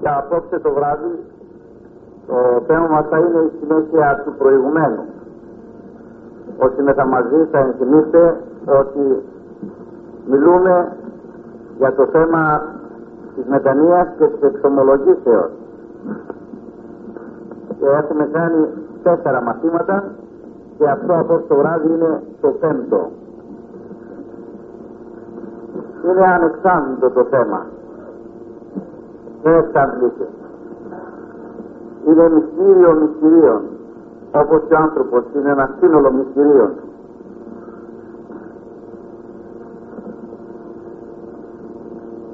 Για απόψε το βράδυ το θέμα μας θα είναι η συνέχεια του προηγουμένου. Όσοι μαζί θα ενθυμίστε ότι μιλούμε για το θέμα της μετανοίας και της εξομολογήσεως. Και έχουμε κάνει τέσσερα μαθήματα και αυτό από το βράδυ είναι το πέμπτο. Είναι ανεξάρτητο το θέμα. Δεν εξαντλείται. Είναι μυστήριο μυστηρίων. Όπως ο άνθρωπος είναι ένα σύνολο μυστηρίων.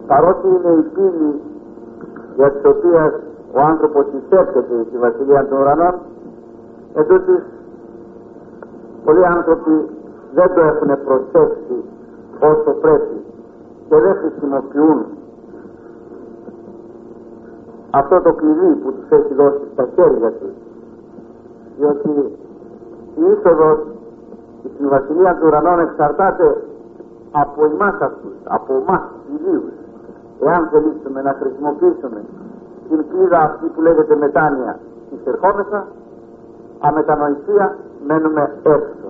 Παρότι είναι η πύλη για τις οποίες ο άνθρωπος εισέρχεται στη Βασιλεία των Ουρανών, ετούτοις πολλοί άνθρωποι δεν το έχουν προσέξει όσο πρέπει και δεν χρησιμοποιούν αυτό το κλειδί που τους έχει δώσει στα χέρια τους. Διότι η είσοδος στην Βασιλεία του Ουρανών εξαρτάται από εμάς αυτούς, από εμάς τους ιδίους. Εάν θελήσουμε να χρησιμοποιήσουμε την κλίδα αυτή που λέγεται μετάνοια εισερχόμεσα αμετανοησία μένουμε έξω.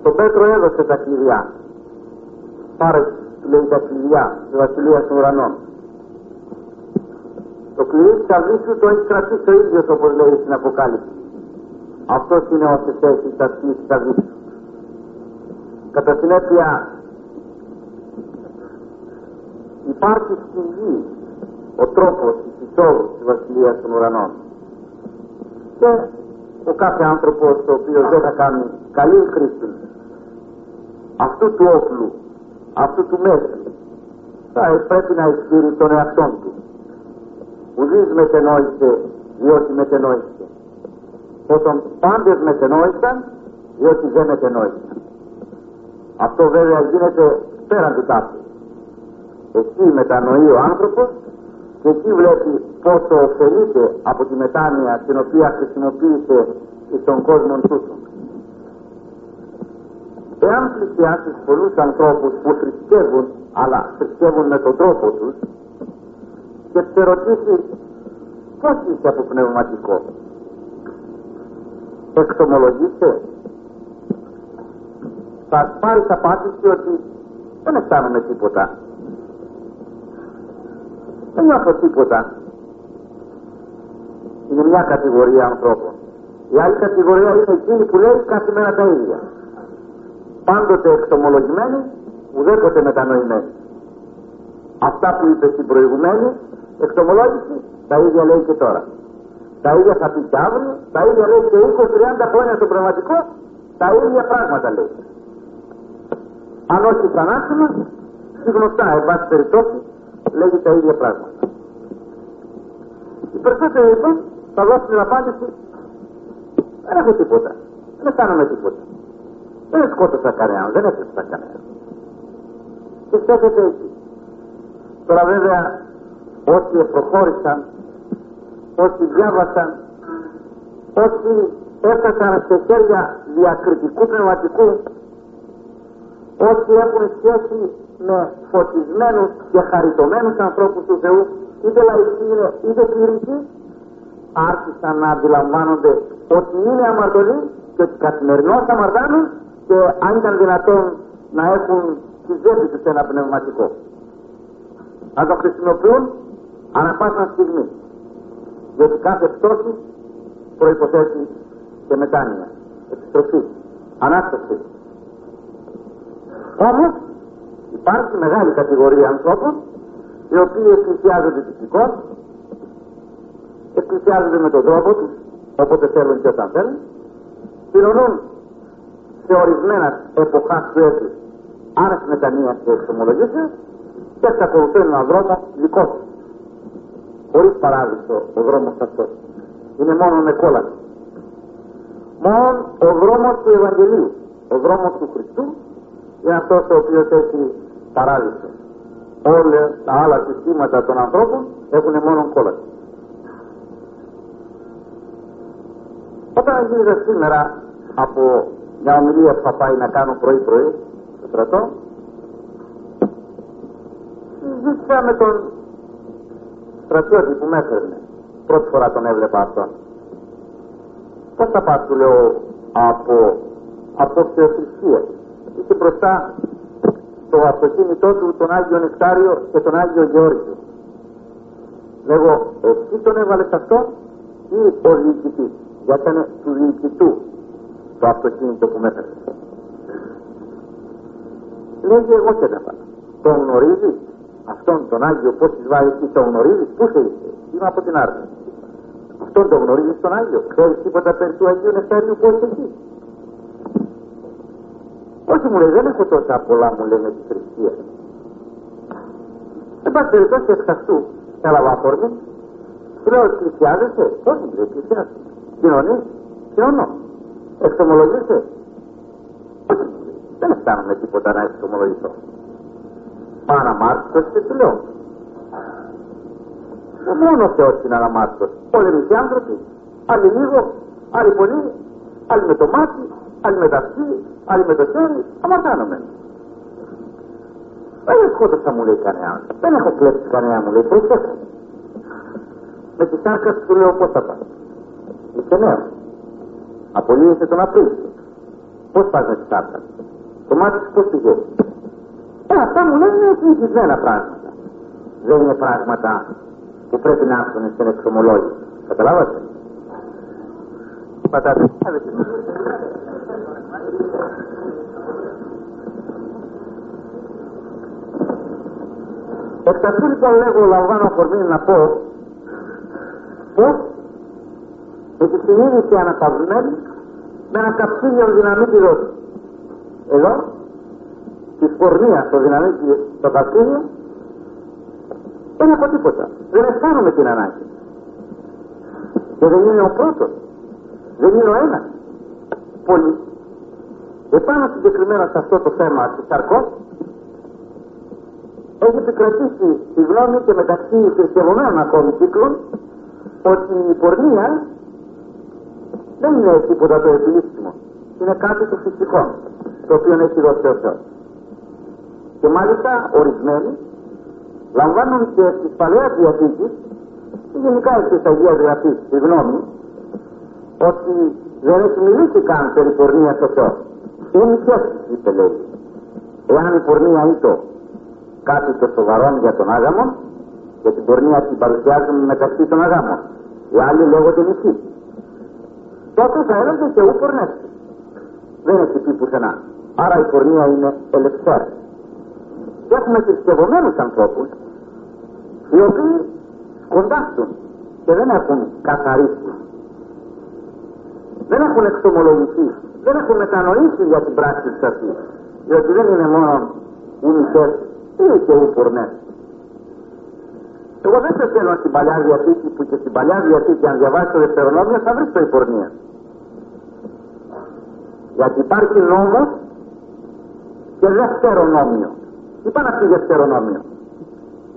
Στον Πέτρο έδωσε τα κλειδιά. Πάρε λέει τα κλειδιά τη Βασιλεία των Ουρανών το κλειδί της αυγής σου το έχει κρατήσει ο ίδιος όπως λέει στην Αποκάλυψη. Αυτός είναι ο έχει τα κλειδί της αυγής σου κατά συνέπεια υπάρχει στην γη ο τρόπος της εισόδου της Βασιλείας των Ουρανών. Και ο κάθε άνθρωπος ο οποίος δεν θα κάνει καλή χρήση αυτού του όπλου, αυτού του μέσου θα πρέπει να ισχύρει τον εαυτό του. Ουδής μετενόησε διότι μετενόησε. Όταν πάντες μετενόησαν διότι δεν μετενόησαν. Αυτό βέβαια γίνεται πέραν του τάφου. Εκεί μετανοεί ο άνθρωπος και εκεί βλέπει πόσο ωφελείται από τη μετάνοια την οποία χρησιμοποίησε στον κόσμο τούτο. Εάν πλησιάσει πολλούς ανθρώπους που θρησκεύουν, αλλά θρησκεύουν με τον τρόπο τους και σε ρωτήσει πώς είσαι από πνευματικό; Εξομολογήστε. Θα πάρει απάντηση ότι δεν αισθάνομαι τίποτα. Δεν νιώθω τίποτα. Είναι μια κατηγορία ανθρώπων. Η άλλη κατηγορία είναι εκείνη που λέει κάθε μέρα τα ίδια. Πάντοτε εξομολογημένοι, ουδέποτε μετανοημένοι. Αυτά που είπε στην προηγουμένη εξομολόγηση, τα ίδια λέει και τώρα. Τα ίδια θα πει και αύριο, τα ίδια λέει και 20-30 χρόνια στο πραγματικό, τα ίδια πράγματα λέει. Αν όχι θανάσιμα, γνωστά, εν πάση περιπτώσει, λέγει τα ίδια πράγματα. Οι περισσότεροι λοιπόν θα δώσουν την απάντηση δεν έχω τίποτα. Δεν κάναμε τίποτα. Δεν σκότωσα κανέναν, δεν έπαιξα κανέναν. Και στέκεται εκεί. Τώρα βέβαια όσοι προχώρησαν, όσοι διάβασαν, όσοι έφτασαν σε χέρια διακριτικού πνευματικού, όσοι έχουν σχέση με φωτισμένους και χαριτωμένους ανθρώπους του Θεού, είτε λαϊκοί είναι είτε κληρικοί, άρχισαν να αντιλαμβάνονται ότι είναι αμαρτωλοί και ότι καθημερινώς αμαρτάνουν και αν ήταν δυνατόν να έχουν τη ζέτη τους ένα πνευματικό. Να το χρησιμοποιούν ανά πάσα στιγμή. Διότι κάθε πτώση προϋποθέτει και μετάνοια, επιστροφή, ανάσταση. Όμως υπάρχει μεγάλη κατηγορία ανθρώπων οι οποίοι εκκλησιάζονται φυσικώς, εκκλησιάζονται με τον τρόπο τους, όποτε θέλουν και όταν θέλουν, πληρώνουν σε ορισμένα εποχά του έτους άρεση μετανία και εξομολογήσεως και ακολουθούν έναν δρόμο δικό του. Χωρίς παράδεισο ο δρόμος αυτός. Είναι μόνο με κόλαση. Μόνο ο δρόμος του Ευαγγελίου, ο δρόμος του Χριστού είναι αυτός ο οποίος έχει παράδεισο. Όλα τα άλλα συστήματα των ανθρώπων έχουν μόνο κόλαση. Όταν γίνεται σήμερα από μια ομιλία που θα πάει να κάνω πρωί-πρωί στο στρατό, συζήτησα με τον στρατιώτη που με έφερνε. Πρώτη φορά τον έβλεπα αυτόν. Πώς θα πας, του λέω, από, από θεοθρησκεία. Είχε μπροστά το αυτοκίνητό του τον Άγιο Νεκτάριο και τον Άγιο Γεώργιο. Λέγω, εσύ τον έβαλες αυτό ή ο διοικητής; Γιατί ήταν του διοικητού το αυτοκίνητο που με έφερε. Λέγει εγώ και δεν έβαλα. Τον γνωρίζεις; Αυτόν τον Άγιο πώς της βάζει εσύ τον γνωρίζεις, πού σε είσαι, είμαι από την Άρνη. Αυτόν τον γνωρίζεις τον Άγιο, ξέρεις τίποτα περί του Αγίου Νεκτάριου πώς εκεί; Όχι μου λέει, δεν έχω τόσα πολλά μου λέει με τη θρησκεία. Εν πάση περιπτώσει εξ αυτού έλαβα αφορμή. Του λέω πλησιάζεσαι, όχι μου λέει πλησιάζεσαι. Κοινωνείς, κοινωνώ. Εξομολογείσαι. Όχι μου λέει, δεν αισθάνομαι τίποτα να εξομολογηθώ. Μα αναμάρτητος και του λέω. Μόνο ο Θεός είναι αναμάρτητος. Όλοι οι άνθρωποι, άλλοι λίγο, άλλοι πολύ, άλλοι με το μάτι, άλλοι με τα αυτή, άλλοι με το χέρι, αμαρτάνομαι. Δεν σκότωσα μου λέει κανένα. Δεν έχω κλέψει κανένα μου λέει. Προσέξτε. Με τη σάρκα του λέω πώς θα πάει. Είσαι νέος. Απολύεσαι τον Απρίλιο. Πώς πας με της σάρκα. Το μάτι σου πώς πηγαίνει. Ε, αυτά μου λένε είναι συνηθισμένα πράγματα. Δεν είναι πράγματα που πρέπει να έρθουν στην εξομολόγηση. Καταλάβατε; Πατάτε. Εξ αυτού λοιπόν λέγω λαμβάνω αφορμή να πω πως με τη συνείδηση αναπαυμένη με ένα καψίλιο δυναμίτη δόση. Εδώ της πορνείας στο δυναμίτη το καψίλιο δεν έχω τίποτα. Δεν αισθάνομαι την ανάγκη. Και δεν είναι ο πρώτος. Δεν είναι ο ένας. Πολύ. Επάνω συγκεκριμένα σε αυτό το θέμα του Σαρκός έχει επικρατήσει τη γνώμη και μεταξύ θρησκευωμένων ακόμη κύκλων ότι η πορνεία δεν είναι τίποτα το επιλήψιμο. Είναι κάτι το φυσικό, το οποίο έχει δώσει ο Θεός. Και μάλιστα ορισμένοι λαμβάνουν και στις παλαιές διαθήκες και γενικά στις Αγίας Γραφής τη γνώμη ότι δεν έχει μιλήσει καν περί πορνείας ο Θεός. Είναι και είπε λέει. Εάν η πορνεία είναι κάτι το σοβαρό για τον άγαμο και την πορνεία την παρουσιάζουμε μεταξύ των αγάμων. Οι άλλοι λέγονται νησί. Τότε θα έλεγε και ου πορνεύσει. Δεν έχει πει πουθενά. Άρα η πορνεία είναι ελευθέρη. Και έχουμε θρησκευωμένου ανθρώπους οι οποίοι σκοντάφτουν και δεν έχουν καθαρίσει. Δεν έχουν εξομολογηθεί. Δεν έχουν μετανοήσει για την πράξη της αυτή. Διότι δεν είναι μόνο ουνικές ή και ουρνές. Εγώ δεν σε θέλω στην παλιά διαθήκη που και στην παλιά διαθήκη αν διαβάσει το δευτερονόμιο θα βρεις το υπορνία. Γιατί υπάρχει νόμος και δευτερονόμιο. Τι πάνε αυτή δευτερονόμιο.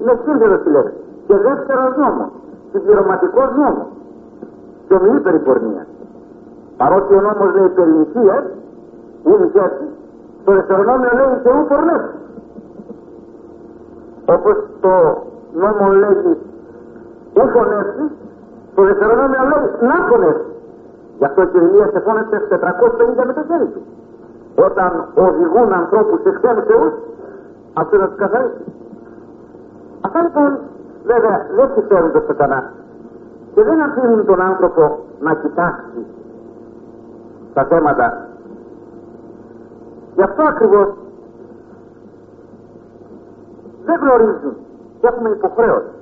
Είναι σύνδεδο τη λέξη. Και δεύτερος νόμος. Συμπληρωματικό νόμος. Και ομιλεί περί πορνεία. Παρότι ο νόμος λέει περί νησίας, ή νησιάς, το δευτερονόμιο λέει και ου πορνές όπως το νόμο λέγει ου φωνεύσει, το δευτερονόμιο λέει να φωνεύσει. Γι' αυτό και η Ηλία σε φώνευσε 450 με το χέρι του. Όταν οδηγούν ανθρώπους σε ξένους θεούς, αυτό να τους καθαρίσει. Αυτά λοιπόν βέβαια δεν συμφέρουν το σατανά και δεν αφήνουν τον άνθρωπο να κοιτάξει τα θέματα. Γι' αυτό ακριβώς δεν γνωρίζουν και έχουμε υποχρέωση.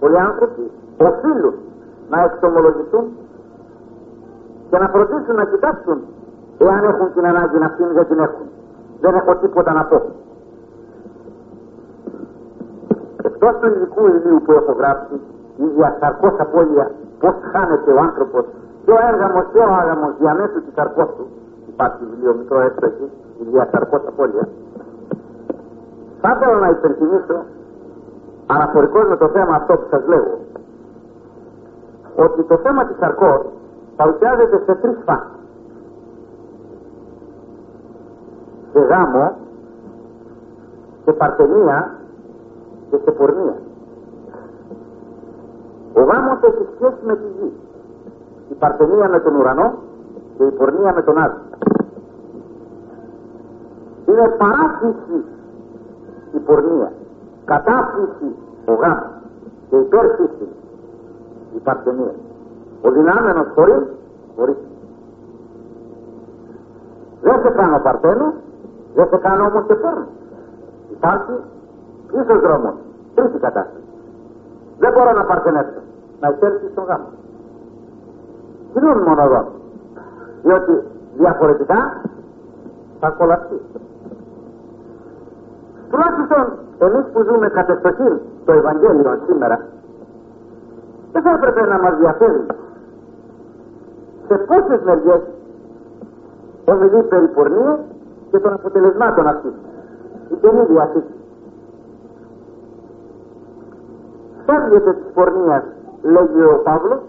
Πολλοί άνθρωποι οφείλουν να εξομολογηθούν και να φροντίσουν να κοιτάξουν εάν έχουν την ανάγκη να αυτήν δεν την έχουν. Δεν έχω τίποτα να πω. Εκτός του ειδικού υλίου που έχω γράψει, η διασαρκώς απώλεια, πώς χάνεται ο άνθρωπος, πιο έργαμος και ο άγαμος διαμέσου της καρπό του. Υπάρχει βιβλίο μικρό έξω εκεί, η διασαρκώς απώλεια. Θα ήθελα να υπενθυμίσω αναφορικώς με το θέμα αυτό που σας λέγω ότι το θέμα της αρκός παρουσιάζεται σε τρεις φάσεις. Σε γάμο, σε παρθενία και σε πορνεία. Ο γάμος έχει σχέση με τη γη. Η παρθενία με τον ουρανό και η πορνεία με τον άλλο. Είναι παράθυση η πορνεία. Κατάφυση ο γάμος και υπέρφυση η παρθενία. Ο δυνάμενος χωρίς, χωρίς. Δεν σε κάνω παρθένο, δεν σε κάνω όμως και παίρνω. Υπάρχει ίσως δρόμος, τρίτη κατάσταση. Δεν μπορώ να παρθενέψω, να υπέρφυση στον γάμο. Κοινούν μόνο εδώ. Διότι διαφορετικά θα κολλαστεί. Τουλάχιστον εμείς που ζούμε κατεστοχήν το Ευαγγέλιο σήμερα δεν θα έπρεπε να μας διαφέρει σε πόσες μεριές ομιλεί περί πορνείας και των αποτελεσμάτων αυτής. Η Καινή Διαθήκη. Φεύγεται της πορνείας, λέγει ο Παύλος,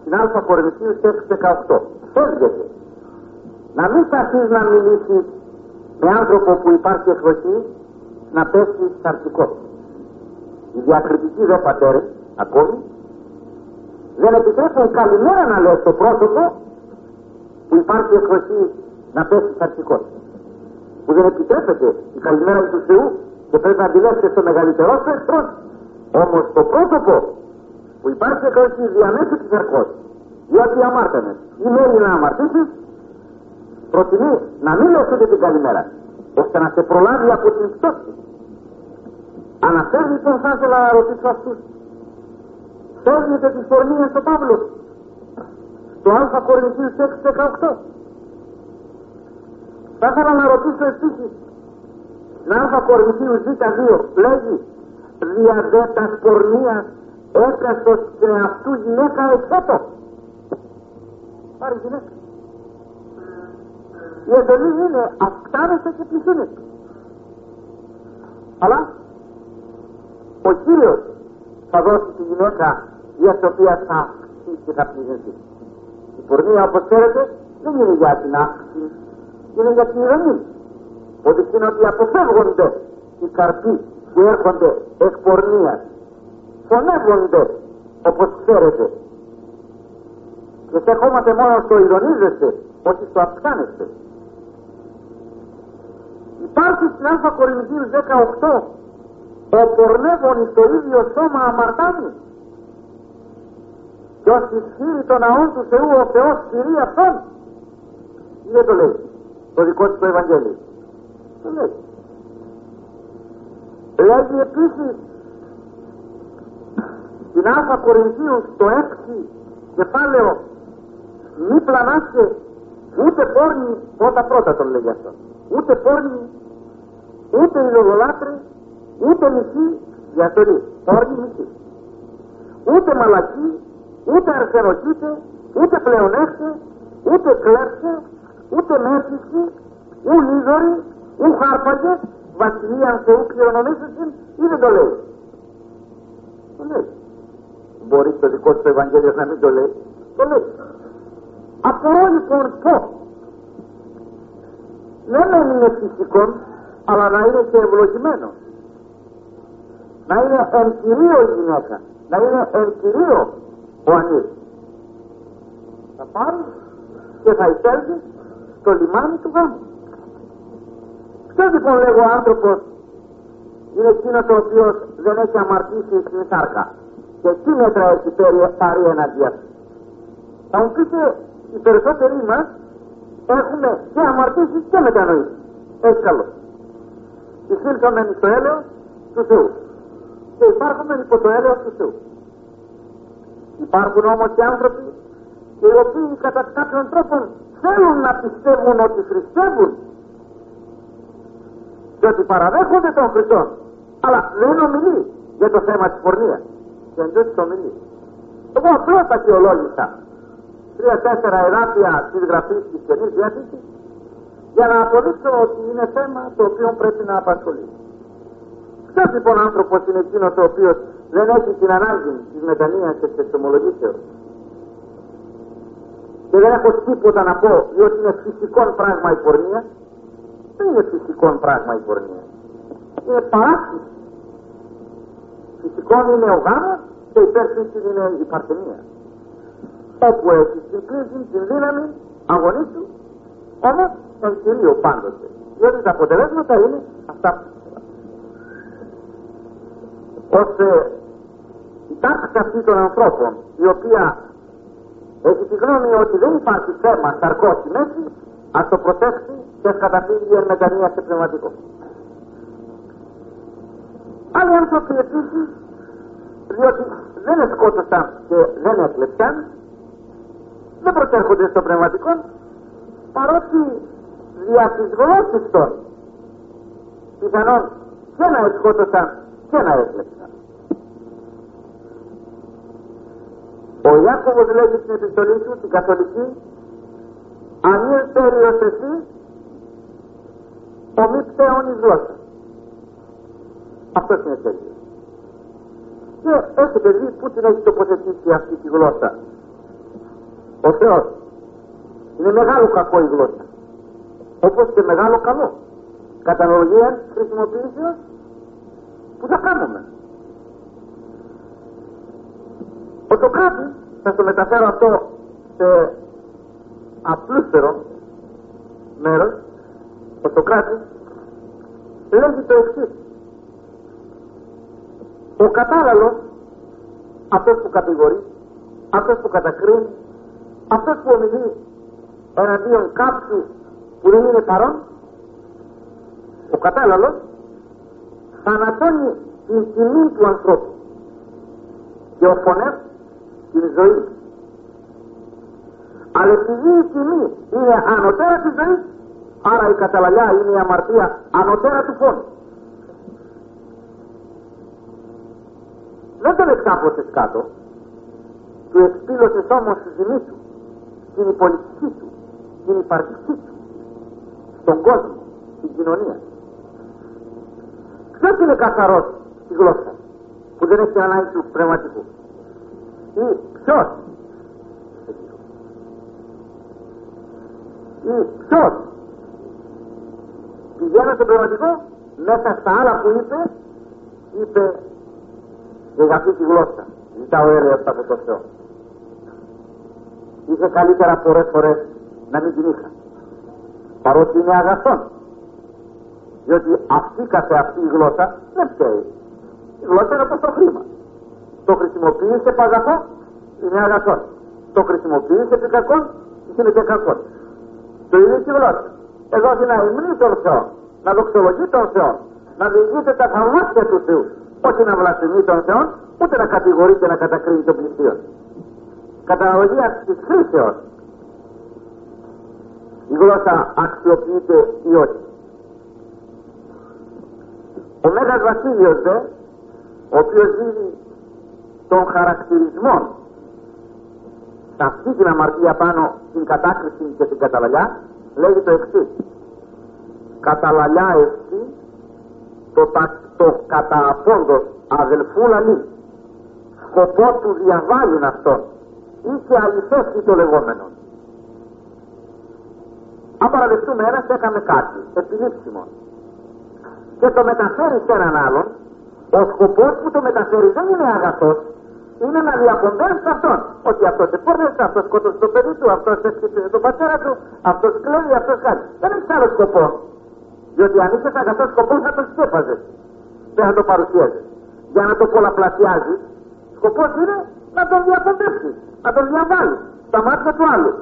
στην Α Κορινθίους 6-18. Φεύγεται. Να μην σταθείς να μιλήσει με άνθρωπο που υπάρχει εκδοχή να πέσει σαρκικό. Οι διακριτικοί δε πατέρες, ακόμη, δεν επιτρέπουν καλημέρα να λέει στο πρόσωπο που υπάρχει εκδοχή να πέσει σαρκικό. Που δεν επιτρέπεται η καλημέρα του Θεού και πρέπει να αντιλέξετε στο μεγαλύτερό εχθρός. Όμως το πρόσωπο που υπάρχει εκδοχή διαμέσου της αρκός διότι αμάρτανες ή μέλη να αμαρτήσεις προτιμεί να μην λες ούτε την καλημέρα ώστε να σε προλάβει από την πτώση. Αναφέρει λοιπόν θα ήθελα να ρωτήσω αυτούς. Φεύγετε τις πορνίες στο Παύλο. Στο Α Κορινθίους 6-18. Θα ήθελα να ρωτήσω επίσης. Στην Α Κορινθίους Ζ2 λέγει διαδέτας πορνείας έκαστος σε αυτού γυναίκα εξέτω. Πάρει γυναίκα. Η εντολή είναι αυξάνεσαι και πληθύνεσαι. Αλλά ο Κύριος θα δώσει τη γυναίκα για την οποία θα αυξήσει και θα πληθυνθεί. Η πορνεία όπως ξέρετε δεν είναι για την αύξηση, είναι για την ηρωνή. Ότι είναι ότι αποφεύγονται οι καρποί που έρχονται εκ πορνείας. Φωνεύονται όπως ξέρετε. Και στεκόμαστε μόνο στο ηρωνίζεστε, όχι στο αυξάνεστε. Υπάρχει στην Α Κορινθίου 18 ο πορνεύων στο ίδιο σώμα αμαρτάνει. Και ως ισχύρει των ναών του Θεού ο Θεός κυρί αυτόν. Ή δεν το λέει το δικό του το Ευαγγέλιο. Το λέει. Λέγει επίσης στην Α Κορινθίου στο 6 κεφάλαιο μη πλανάστε ούτε πόρνη πρώτα πρώτα τον λέγει αυτό ούτε πόρνη ούτε ηλιογολάτρη ούτε μισή διαφέρει όρνη μισή ούτε μαλακή ούτε αρσενοκίτε ούτε πλεονέστε ούτε κλέψε ούτε μέτρηση ου λίδωρη ου χάρπαγε βασιλείαν Θεού κληρονομήσεσιν ή δεν το λέει. Το λέει. Μπορεί το δικό του Ευαγγέλιο να μην το λέει. Το λέει. Απορώ λοιπόν πως δεν είναι φυσικό αλλά να είναι και ευλογημένο να είναι εν κυρίω η γυναίκα, να είναι εν κυρίω ο ανήρ. Θα πάρει και θα εισέλθει στο λιμάνι του γάμου. Ποιο λοιπόν λέγω άνθρωπος είναι εκείνος ο οποίος δεν έχει αμαρτήσει στην σάρκα και τι μέτρα έχει πάρει εναντία του. Θα μου πείτε οι περισσότεροι μας έχουμε και αμαρτήσεις και μετανοήσει. Έχεις καλό. Εισήλθαμε στο έλεος του Θεού και υπάρχουμε υπό το έλεος του Θεού. Υπάρχουν όμως και άνθρωποι οι οποίοι κατά κάποιον τρόπο θέλουν να πιστεύουν ότι χριστεύουν και ότι παραδέχονται τον Χριστό αλλά δεν ομιλεί για το θέμα της πορνείας και εντός της ομιλεί. Εγώ απλώς τα θεολόγησα τρία-τέσσερα εδάφια της γραφής της Καινής Διάθεσης για να αποδείξω ότι είναι θέμα το οποίο πρέπει να απασχολεί. Ποιο λοιπόν άνθρωπος είναι εκείνος ο οποίος δεν έχει την ανάγκη της μετανία και της εξομολογήσεως. Και δεν έχω τίποτα να πω διότι είναι φυσικό πράγμα η πορνεία. Δεν είναι φυσικό πράγμα η πορνεία. Είναι παράκτηση. πνευματικών είναι ο γάμος και υπέρ είναι η παρθενία. Όπου έχει την κρίση, την δύναμη, αγωνίσου, όμως τον Κυρίο πάντοτε. Διότι τα αποτελέσματα είναι αυτά ώστε η τάξη αυτή των ανθρώπων η οποία έχει τη γνώμη ότι δεν υπάρχει θέμα σαρκό στη μέση ας το προσέξει και ας καταφύγει εν μετανία σε πνευματικό. Άλλοι άνθρωποι επίσης διότι δεν εσκότωσαν και δεν έκλεψαν δεν προτέρχονται στο πνευματικό παρότι δια της γλώσσης των πιθανόν και να εσκότωσαν και να έκλεψαν. Ο Ιάκωβος λέγει στην επιστολή του, την καθολική, αν περίος εσύ, ο μη πτέων εις γλώσσα. Αυτός είναι τέλειος. Και έχετε δει πού την έχει τοποθετήσει αυτή τη γλώσσα. Ο Θεός. Είναι μεγάλο κακό η γλώσσα. Όπως και μεγάλο καλό. Κατανολογία χρησιμοποιήσεως που θα κάνουμε. Ο Σοκράτη, θα το μεταφέρω αυτό σε απλούστερο μέρος, ο Σοκράτης λέγει το εξής. Ο κατάλλαλος, αυτός που κατηγορεί, αυτός που κατακρίνει, αυτός που ομιλεί εναντίον κάποιου που δεν είναι παρόν, ο κατάλλαλος θανατώνει την τιμή του ανθρώπου και ο φωνές την ζωή. Αλλά επειδή η τιμή είναι ανωτέρα της ζωής, άρα η καταλαλιά είναι η αμαρτία ανωτέρα του φόνου. Δεν τον εξάπλωσες κάτω, του εκπήλωσες όμως τη τιμή του, την υπολοιπική του, την υπαρξή του, στον κόσμο, στην κοινωνία. Ποιος είναι καθαρός στη γλώσσα που δεν έχει ανάγκη του πνευματικού; Ή ποιος; Ή ποιος; Πηγαίνω στο πνευματικό μέσα στα άλλα που είπε είπε για αυτή τη γλώσσα. Ζητάω έρευνα από το Θεό. Είχε καλύτερα πολλές φορές να μην την είχα. Παρότι είναι αγαθόν διότι αυτή καθε αυτή η γλώσσα δεν φταίει. Η γλώσσα είναι όπως το χρήμα. Το χρησιμοποιείσαι επ' αγαθό, είναι αγαθό. Το χρησιμοποιείσαι επί κακό, είναι και κακό. Το ίδιο και η γλώσσα. Εδώ είναι να υμνεί τον Θεό, να δοξολογείς τον Θεό, να διηγείται τα θαυμάτια του Θεού. Όχι να βλασφημείς τον Θεό, ούτε να κατηγορεί και να κατακρίνει τον πλησίο. Καταναλογία της χρήσεως. Η γλώσσα αξιοποιείται ή όχι. Ο Μέγας Βασίλειος δε, ο οποίος δίνει των χαρακτηρισμών σε αυτή την αμαρτία πάνω στην κατάκριση και την καταλαλιά, λέγει το εξής. Καταλαλιά εσύ το, το κατά απόντος αδελφού λαλή. Σκοπό του διαβάλλουν αυτόν ή και αληθεύσει το λεγόμενος. Αν παραδεχτούμε ένας έκανε κάτι, επιλήψιμο, και το μεταφέρεις σε έναν άλλον, ο σκοπός που το μεταφέρεις δεν είναι αγαθός, είναι να σε αυτόν. Ότι αυτός επόρνευσε, αυτός σκότωσε το παιδί του, αυτός έσκυψε τον πατέρα του, αυτός κλέβει, αυτός κάνει. Δεν έχει άλλο σκοπό. Διότι αν είσαι αγαθός σκοπό θα το σκέπαζε. Δεν θα το παρουσίαζε. Για να το πολλαπλασιάζεις, σκοπός είναι να τον διακοντεύσει, να τον διαβάλει στα μάτια του άλλου.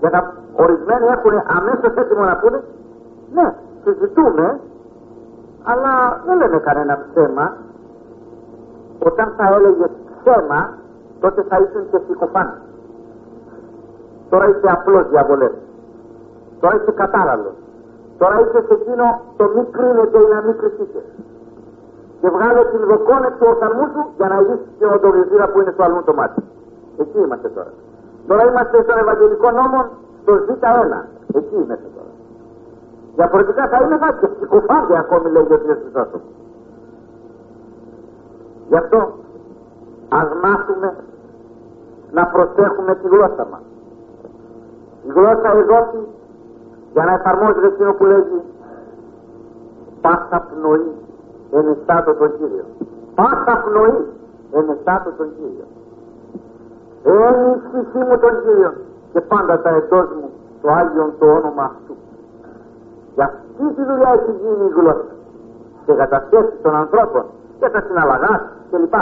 Για να ορισμένοι έχουν αμέσως έτοιμο να πούνε, ναι, συζητούμε, αλλά δεν λέμε κανένα ψέμα. Όταν θα έλεγε ψέμα, τότε θα ήσουν και συκοφάνη. Τώρα είσαι απλός διαβολές. Τώρα είσαι κατάραλος. Τώρα είσαι σε εκείνο το μη κρίνεται ή να μην κρυφτείτε. Και βγάλε την δοκόνε του οφθαλμού σου για να ειδήσει την οντοβιζήρα που είναι στο αλλού το μάτι. Εκεί είμαστε τώρα. Τώρα είμαστε στον Ευαγγελικό νόμο στο Ζ1. Εκεί είμαστε τώρα. Διαφορετικά θα είναι και κουφάντε ακόμη λέει ο Κύριος Γι' αυτό ας μάθουμε να προσέχουμε τη γλώσσα μας. Η γλώσσα εδώ για να εφαρμόζεται εκείνο που λέγει πάσα πνοή ενιστάτω τον Κύριο. Πάσα πνοή ενιστάτω τον Κύριο. Ένισχυσή μου τον Κύριο και πάντα τα εντός μου το Άγιον το όνομα αυτού. Για αυτή τη δουλειά έχει γίνει η γλώσσα και κατασχέσει των ανθρώπων και τα συναλλαγάς κλπ.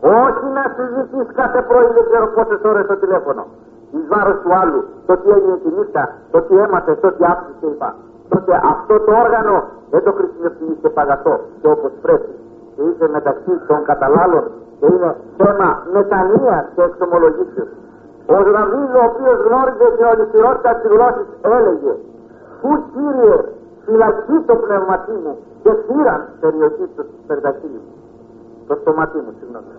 Όχι να συζητήσει κάθε πρωί δεν ξέρω πόσες ώρες στο τηλέφωνο. Εις βάρος του άλλου, το τι έγινε τη νύχτα, το τι έμαθε, το τι άκουσε κλπ. Τότε αυτό το όργανο δεν το χρησιμοποιήσει παγατό και όπως πρέπει. Και είσαι μεταξύ των καταλάλων και είναι θέμα μετανία και εξομολογήσεως. Ο Δαβίδ ο οποίος γνώριζε την ολυθυρότητα της γλώσσα έλεγε Πού κύριε φυλακή το πνευματί μου και φύραν περιοχή του περταχύλι μου. Το στοματί μου, συγγνώμη.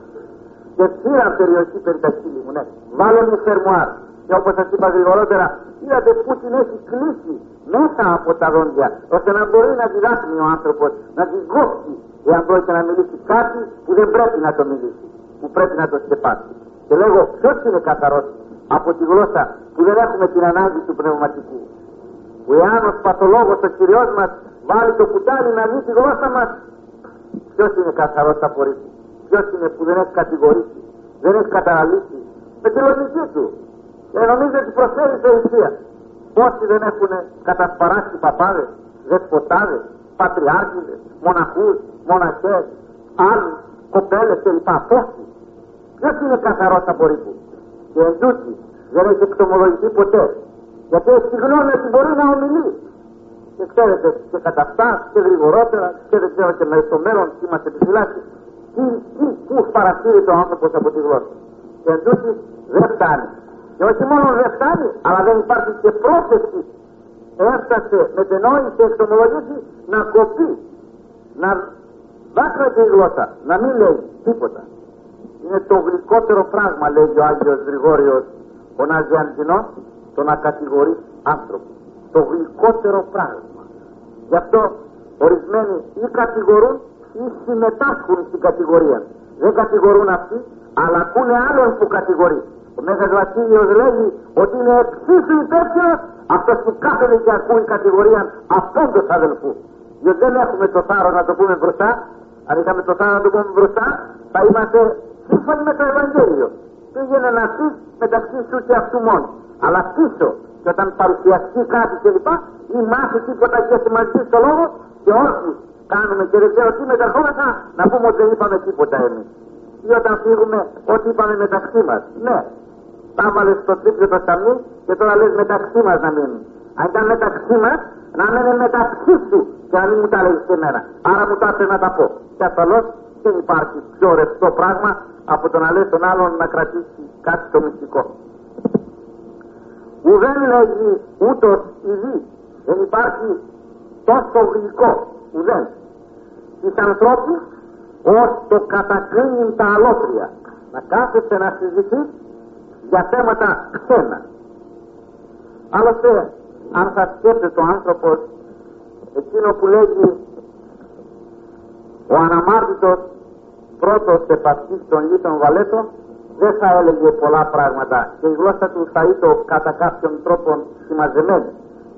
Και φύραν περιοχή περταχύλι μου, ναι. Βάλε μου φερμουάρ. Και όπως σας είπα γρηγορότερα, είδατε πού την έχει κλείσει μέσα από τα δόντια, ώστε να μπορεί να τη δάχνει ο άνθρωπος, να την κόψει, εάν πρόκειται να μιλήσει κάτι που δεν πρέπει να το μιλήσει, που πρέπει να το σκεπάσει. Και λέγω, ποιος είναι καθαρός από τη γλώσσα που δεν έχουμε την ανάγκη του πνευματικού. Ο Ιάννος Παθολόγος, ο Κυριός μας, βάλει το κουτάλι να δει τη γλώσσα μας. Ποιος είναι καθαρός απορρίπτου. Ποιος είναι που δεν έχει κατηγορήσει, δεν έχει καταραλύσει με τη λογική του. Και νομίζω ότι προσφέρει θελησία. Πόσοι δεν έχουν κατασπαράσει παπάδες, δεσποτάδες, πατριάρχηδες, μοναχούς, μοναχές, άλλοι, κοπέλες κλπ. Πόσοι. Ποιος είναι καθαρός απορρίπτου. Και εν δεν έχει εκτομολογηθεί ποτέ. Γιατί έχει γνώμη ότι μπορεί να ομιλεί. Και ξέρετε, και κατά αυτά και γρηγορότερα και δεν ξέρω και με στο μέλλον τι μα επιφυλάσσει. Τι, τι, πού παρασύρεται ο άνθρωπος από τη γλώσσα. Και εν δεν φτάνει. Και όχι μόνο δεν φτάνει, αλλά δεν υπάρχει και πρόθεση. Έφτασε με την και εξομολογήσει να κοπεί, να δάκρυται η γλώσσα, να μην λέει τίποτα. Είναι το γλυκότερο πράγμα, λέει ο Άγιος Γρηγόριος, ο Ναζιαντινός, το να κατηγορεί άνθρωπο. Το γλυκότερο πράγμα. Γι' αυτό ορισμένοι ή κατηγορούν ή συμμετάσχουν στην κατηγορία. Δεν κατηγορούν αυτοί, αλλά ακούνε άλλον που κατηγορεί. Ο Μέγας Βασίλειος λέγει ότι είναι εξίσου υπεύθυνο αυτός που κάθεται και ακούει κατηγορία απόντος αδελφούς. Διότι δεν έχουμε το θάρρος να το πούμε μπροστά. Αν είχαμε το θάρρος να το πούμε μπροστά, θα είμαστε σύμφωνοι με το Ευαγγέλιο. Πήγαινε να πεις μεταξύ σου και αυτού μόνος. Αλλά πίσω και όταν παρουσιαστεί κάτι κλπ. ή μάθει τίποτα και σημαντική στο λόγο και όχι κάνουμε και δεν ξέρω τι μεταρχόμεθα να πούμε ότι δεν είπαμε τίποτα εμείς. Ή όταν φύγουμε ότι είπαμε μεταξύ μας. Ναι, τα έβαλες στο τρίπλο το σταμί και τώρα λες μεταξύ μας να μείνουν. Αν ήταν μεταξύ μας, να μένει μεταξύ σου και να μην μου τα λέει σε μένα. Άρα μου τα να τα πω. Και ασφαλώς δεν υπάρχει πιο ρευστό πράγμα από το να λέει τον άλλον να κρατήσει κάτι το μυστικό ουδέν λέγει ούτως ειδή. Δεν υπάρχει τόσο γλυκό, ουδέν. Τις ανθρώπους ως το κατακρίνουν τα αλότρια. Να κάθεστε να συζητεί για θέματα ξένα. Άλλωστε, αν θα σκέφτεται ο άνθρωπος εκείνο που λέγει ο αναμάρτητος πρώτος επαστής των λίτων βαλέτων δεν θα έλεγε πολλά πράγματα και η γλώσσα του θα ήταν κατά κάποιον τρόπο συμμαζεμένη.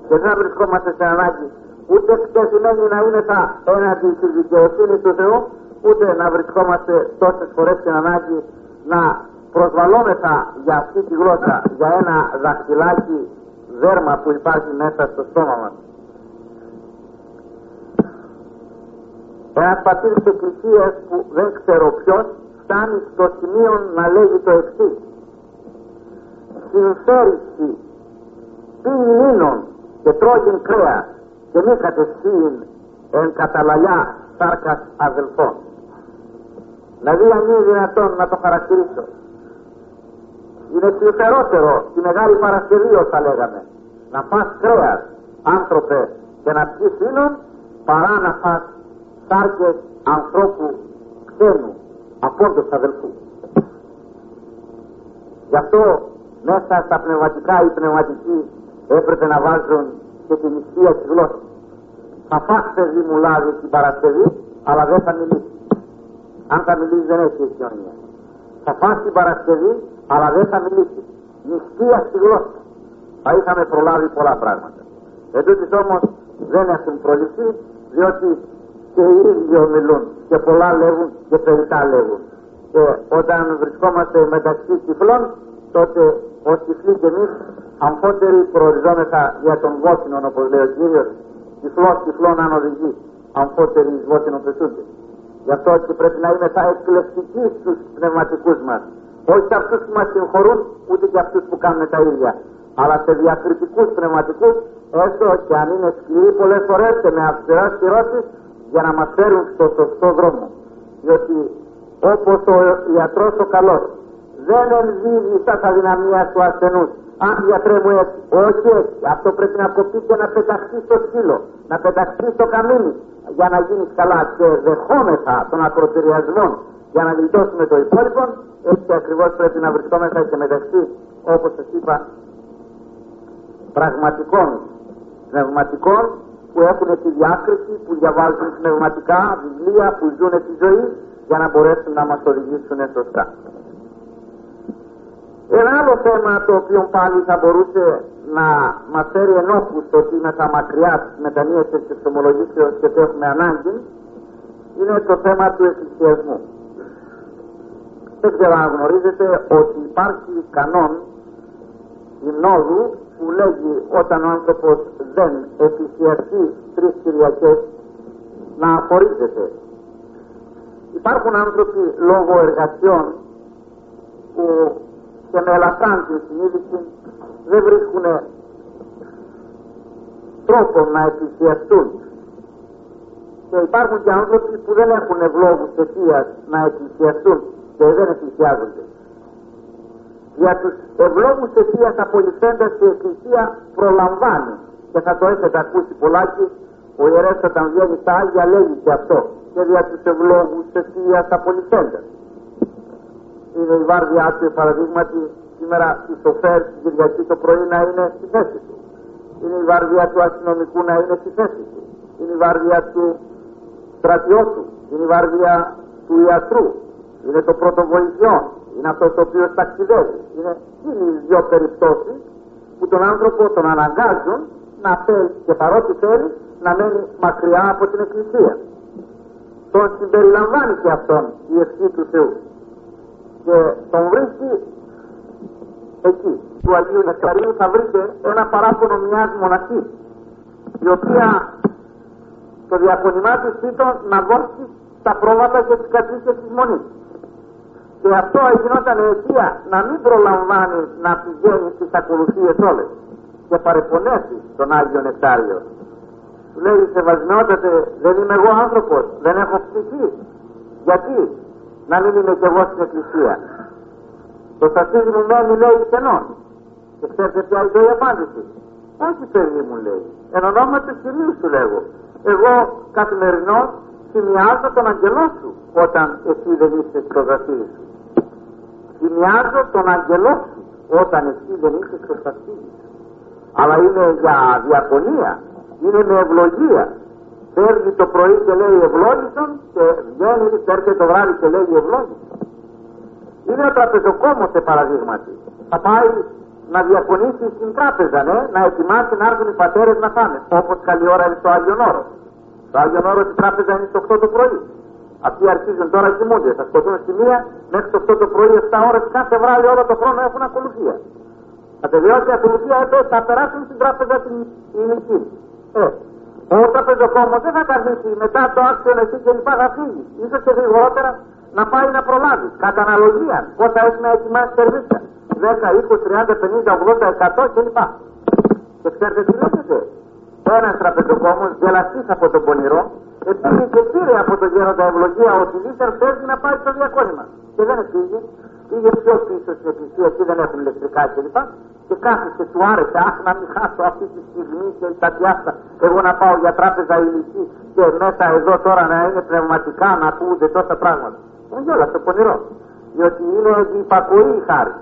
Και δεν βρισκόμαστε σε ανάγκη ούτε εκτεθειμένοι να είναι τα έναντι της δικαιοσύνης του Θεού, ούτε να βρισκόμαστε τόσες φορές στην ανάγκη να προσβαλόμεθα για αυτή τη γλώσσα, για ένα δαχτυλάκι δέρμα που υπάρχει μέσα στο στόμα μας. Ένα πατήρ τη εκκλησία που δεν ξέρω ποιος φτάνει στο σημείο να λέγει το εξής. Συμφέρηση πίνιν και τρώγιν κρέας και μη κατευθύν εν καταλαλιά σάρκας αδελφών. Δηλαδή αν είναι δυνατόν να το χαρακτηρίσω. Είναι πληθερότερο τη Μεγάλη Παρασκευή θα λέγαμε. Να φας κρέας άνθρωπε και να πιείς ίνων παρά να φας σάρκες ανθρώπου ξένου απόντος αδελφούς. Γι' αυτό μέσα στα πνευματικά ή πνευματικοί έπρεπε να βάζουν και την ισχύα της γλώσσας. Θα φας παιδί μου λάδι την Παρασκευή, αλλά δεν θα μιλήσει. Αν θα μιλήσει δεν έχει αισιονία. Θα φας την Παρασκευή, αλλά δεν θα μιλήσει. Νηστεία στη γλώσσα. Θα είχαμε προλάβει πολλά πράγματα. Εν όμως δεν έχουν προληφθεί, διότι και οι ίδιοι ομιλούν και πολλά λέγουν και περιτά λέγουν. Και όταν βρισκόμαστε μεταξύ τυφλών, τότε ω τυφλοί και εμείς αμφότεροι προοριζόμεθα για τον βόθινο, όπως λέει ο κύριος, τυφλό τυφλών αν οδηγεί, αμφότεροι εις βόθινο πεσούνται. Γι' αυτό και πρέπει να είμαστε εκλεκτικοί στους πνευματικούς μας. Όχι σε αυτούς που μας συγχωρούν, ούτε και αυτούς που κάνουν τα ίδια. Αλλά σε διακριτικούς πνευματικούς, έστω και αν είναι σκληροί πολλές φορές και με αυστηρά στηρώσει, για να μας φέρουν στο σωστό δρόμο. Διότι όπως ο ιατρός ο καλός δεν ενδίδει στα αδυναμία του ασθενούς. Αν γιατρέ μου έτσι, όχι έτσι. Αυτό πρέπει να κοπεί και να πεταχτεί στο σκύλο, να πεταχτεί στο καμίνι για να γίνει καλά και δεχόμεθα των ακροτηριασμών για να γλιτώσουμε το υπόλοιπο, έτσι ακριβώς πρέπει να βρισκόμεθα και μεταξύ, όπως σας είπα, πραγματικών πνευματικών που έχουν τη διάκριση, που διαβάζουν πνευματικά βιβλία, που ζουν τη ζωή για να μπορέσουν να μας οδηγήσουν σωστά. Ένα άλλο θέμα το οποίο πάλι θα μπορούσε να μας φέρει ενόχους το ότι είμαστε μακριά της μετανοίας της εξομολογήσεως και ότι έχουμε ανάγκη είναι το θέμα του εκκλησιασμού. Δεν ξέρω αν γνωρίζετε ότι υπάρχει κανόν γυμνόδου που λέγει όταν ο άνθρωπος δεν εκκλησιαστεί τρεις Κυριακές να απορρίζεται. Υπάρχουν άνθρωποι λόγω εργασιών που και με ελαφράντη συνείδηση δεν βρίσκουν τρόπο να εκκλησιαστούν. Και υπάρχουν και άνθρωποι που δεν έχουν ευλόγους αιτίας να εκκλησιαστούν και δεν εκκλησιάζονται. Για τους ευλόγους αιτίας απολυθέντας η Εκκλησία προλαμβάνει και θα το έχετε ακούσει πολλάκι ο ιερέας όταν βγαίνει στα Άγια λέγει και αυτό και για τους ευλόγους αιτίας απολυθέντας είναι η βάρδιά του, παραδείγματι, σήμερα η σοφέρ την Κυριακή το πρωί να είναι στη θέση του. Είναι η βάρδια του αστυνομικού να είναι στη θέση του. Είναι η βάρδια του στρατιώτου. Είναι η βάρδια του ιατρού. Είναι το πρώτο βοηθειό. Είναι αυτός το οποίος ταξιδεύει. Είναι, είναι οι δύο περιπτώσεις που τον άνθρωπο τον αναγκάζουν να θέλει και παρότι θέλει να μένει μακριά από την Εκκλησία. Τον συμπεριλαμβάνει και αυτόν η ευχή του Θεού και τον βρίσκει εκεί του Αγίου Νεκταρίου θα βρείτε ένα παράπονο μιας μοναχής η οποία το διακονημά της ήταν να δώσει τα πρόβατα και τις κατήσεις της μονής. Και αυτό γινόταν αιτία να μην προλαμβάνει να πηγαίνει στις ακολουθίες όλες και παρεπονέσει τον Άγιο Νεκτάριο του λέει σεβασμιότατε δεν είμαι εγώ άνθρωπος δεν έχω ψυχή. Γιατί; Να μην είμαι κι εγώ στην εκκλησία. Το σταθίδι μου μένει λέει στενόν. Και ξέρετε ποια είναι η απάντηση. Όχι παιδί μου λέει. Εν ονόματι σημείου σου λέγω. Εγώ καθημερινό σημειάζω τον αγγελό σου όταν εσύ δεν είσαι στο γραφείο σου. Σημειάζω τον αγγελό σου όταν εσύ δεν είσαι στο σταθίδι σου. Αλλά είναι για διακονία. Είναι με ευλογία φέρνει το πρωί και λέει ευλόγησον και βγαίνει, έρχεται το βράδυ και λέει ευλόγησον. Είναι ο τραπεζοκόμος σε παραδείγματι. Θα πάει να διακονήσει στην τράπεζα, ναι, να ετοιμάσει να έρθουν οι πατέρες να φάνε. Όπως καλή ώρα είναι στο Άγιο Νόρο. Στο Άγιο Νόρο η τράπεζα είναι στο 8 το πρωί. Αυτοί αρχίζουν τώρα κοιμούνται. Θα σκοτούν στη μία μέχρι το 8 το πρωί, 7 ώρες κάθε βράδυ όλο το χρόνο έχουν ακολουθία. Θα τελειώσει η ακολουθία, εδώ θα περάσουν στην τράπεζα την ηλική. Ε, ο τραπεζοκόμος δεν θα καθίσει μετά το άξιο εσύ και λοιπά θα φύγει. σω και γρηγορότερα να πάει να προλάβει. Κατά αναλογία, πόσα έχει να ετοιμάσει σερβίσια. 10, 20, 30, 50, 80, 100 κλπ. Και ξέρετε τι λέγεται; Ένας τραπεζοκόμος γελαστής από τον πονηρό, επειδή και πήρε από τον γέροντα ευλογία ότι δίθεν θέλει να πάει στο διακόνημα. Και δεν έφυγε, πήγε πιο πίσω στην εκκλησία, εκεί δεν έχουν ηλεκτρικά κλπ και κάθισε, του άρεσε, αχ να μην χάσω αυτή τη στιγμή και τα διάστα, εγώ να πάω για τράπεζα ηλική και μέσα εδώ τώρα να είναι πνευματικά να ακούγονται τόσα πράγματα. Είναι όλα στο πονηρό, διότι είναι υπακοή η χάρη.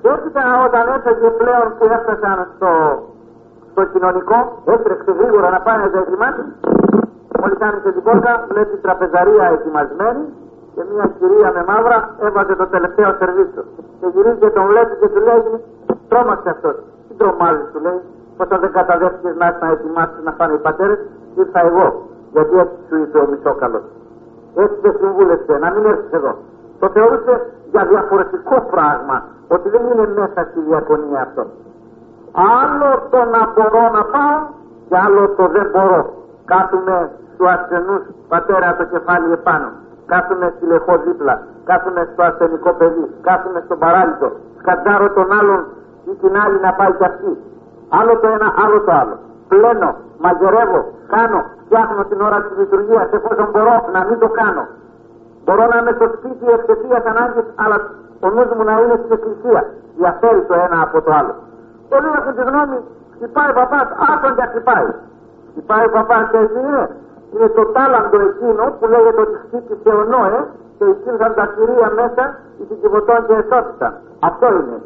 Και έπειτα όταν έφεγε πλέον και έφτασαν στο, στο κοινωνικό, έτρεξε γρήγορα να πάει να διακριμάσει, μόλις άνοιξε την πόρτα, βλέπει τραπεζαρία ετοιμασμένη και μια κυρία με μαύρα έβαζε το τελευταίο σερβίσιο. Και γυρίζει και τον βλέπει και του λέει Τρόμαξε αυτός. Τι τρομάζει, του λέει. Όταν δεν καταδέχτηκες να έρθει να ετοιμάσεις να πάνε οι πατέρες, ήρθα εγώ. Γιατί έτσι σου είπε ο μισόκαλος. Έτσι δεν συμβούλευσε να μην έρθεις εδώ. Το θεωρούσε για διαφορετικό πράγμα, ότι δεν είναι μέσα στη διακονία αυτό. Άλλο το να μπορώ να πάω και άλλο το δεν μπορώ. Κάθουμε του ασθενούς πατέρα το κεφάλι επάνω. Κάθουμε στη λεχό δίπλα. Κάθουμε στο ασθενικό παιδί. Κάθουμε στον παράλυτο. Σκαντάρω τον άλλον ή την άλλη να πάει κι αυτή. Άλλο το ένα, άλλο το άλλο. Πλένω, μαγειρεύω, κάνω, φτιάχνω την ώρα της λειτουργίας εφόσον μπορώ να μην το κάνω. Μπορώ να είμαι στο σπίτι εξαιτία ανάγκης, αλλά ο νους μου να είναι στην εκκλησία. Διαφέρει το ένα από το άλλο. Πολλοί έχουν τη γνώμη, χτυπάει ο παπάς, άκον και χτυπάει. Χτυπάει ο παπάς και έτσι είναι. Είναι το τάλαντο εκείνο που λέγεται ότι χτύπησε ο Νόε και υπήρχαν τα κυρία μέσα, οι συγκεκριτών και εσώπησαν. Αυτό είναι.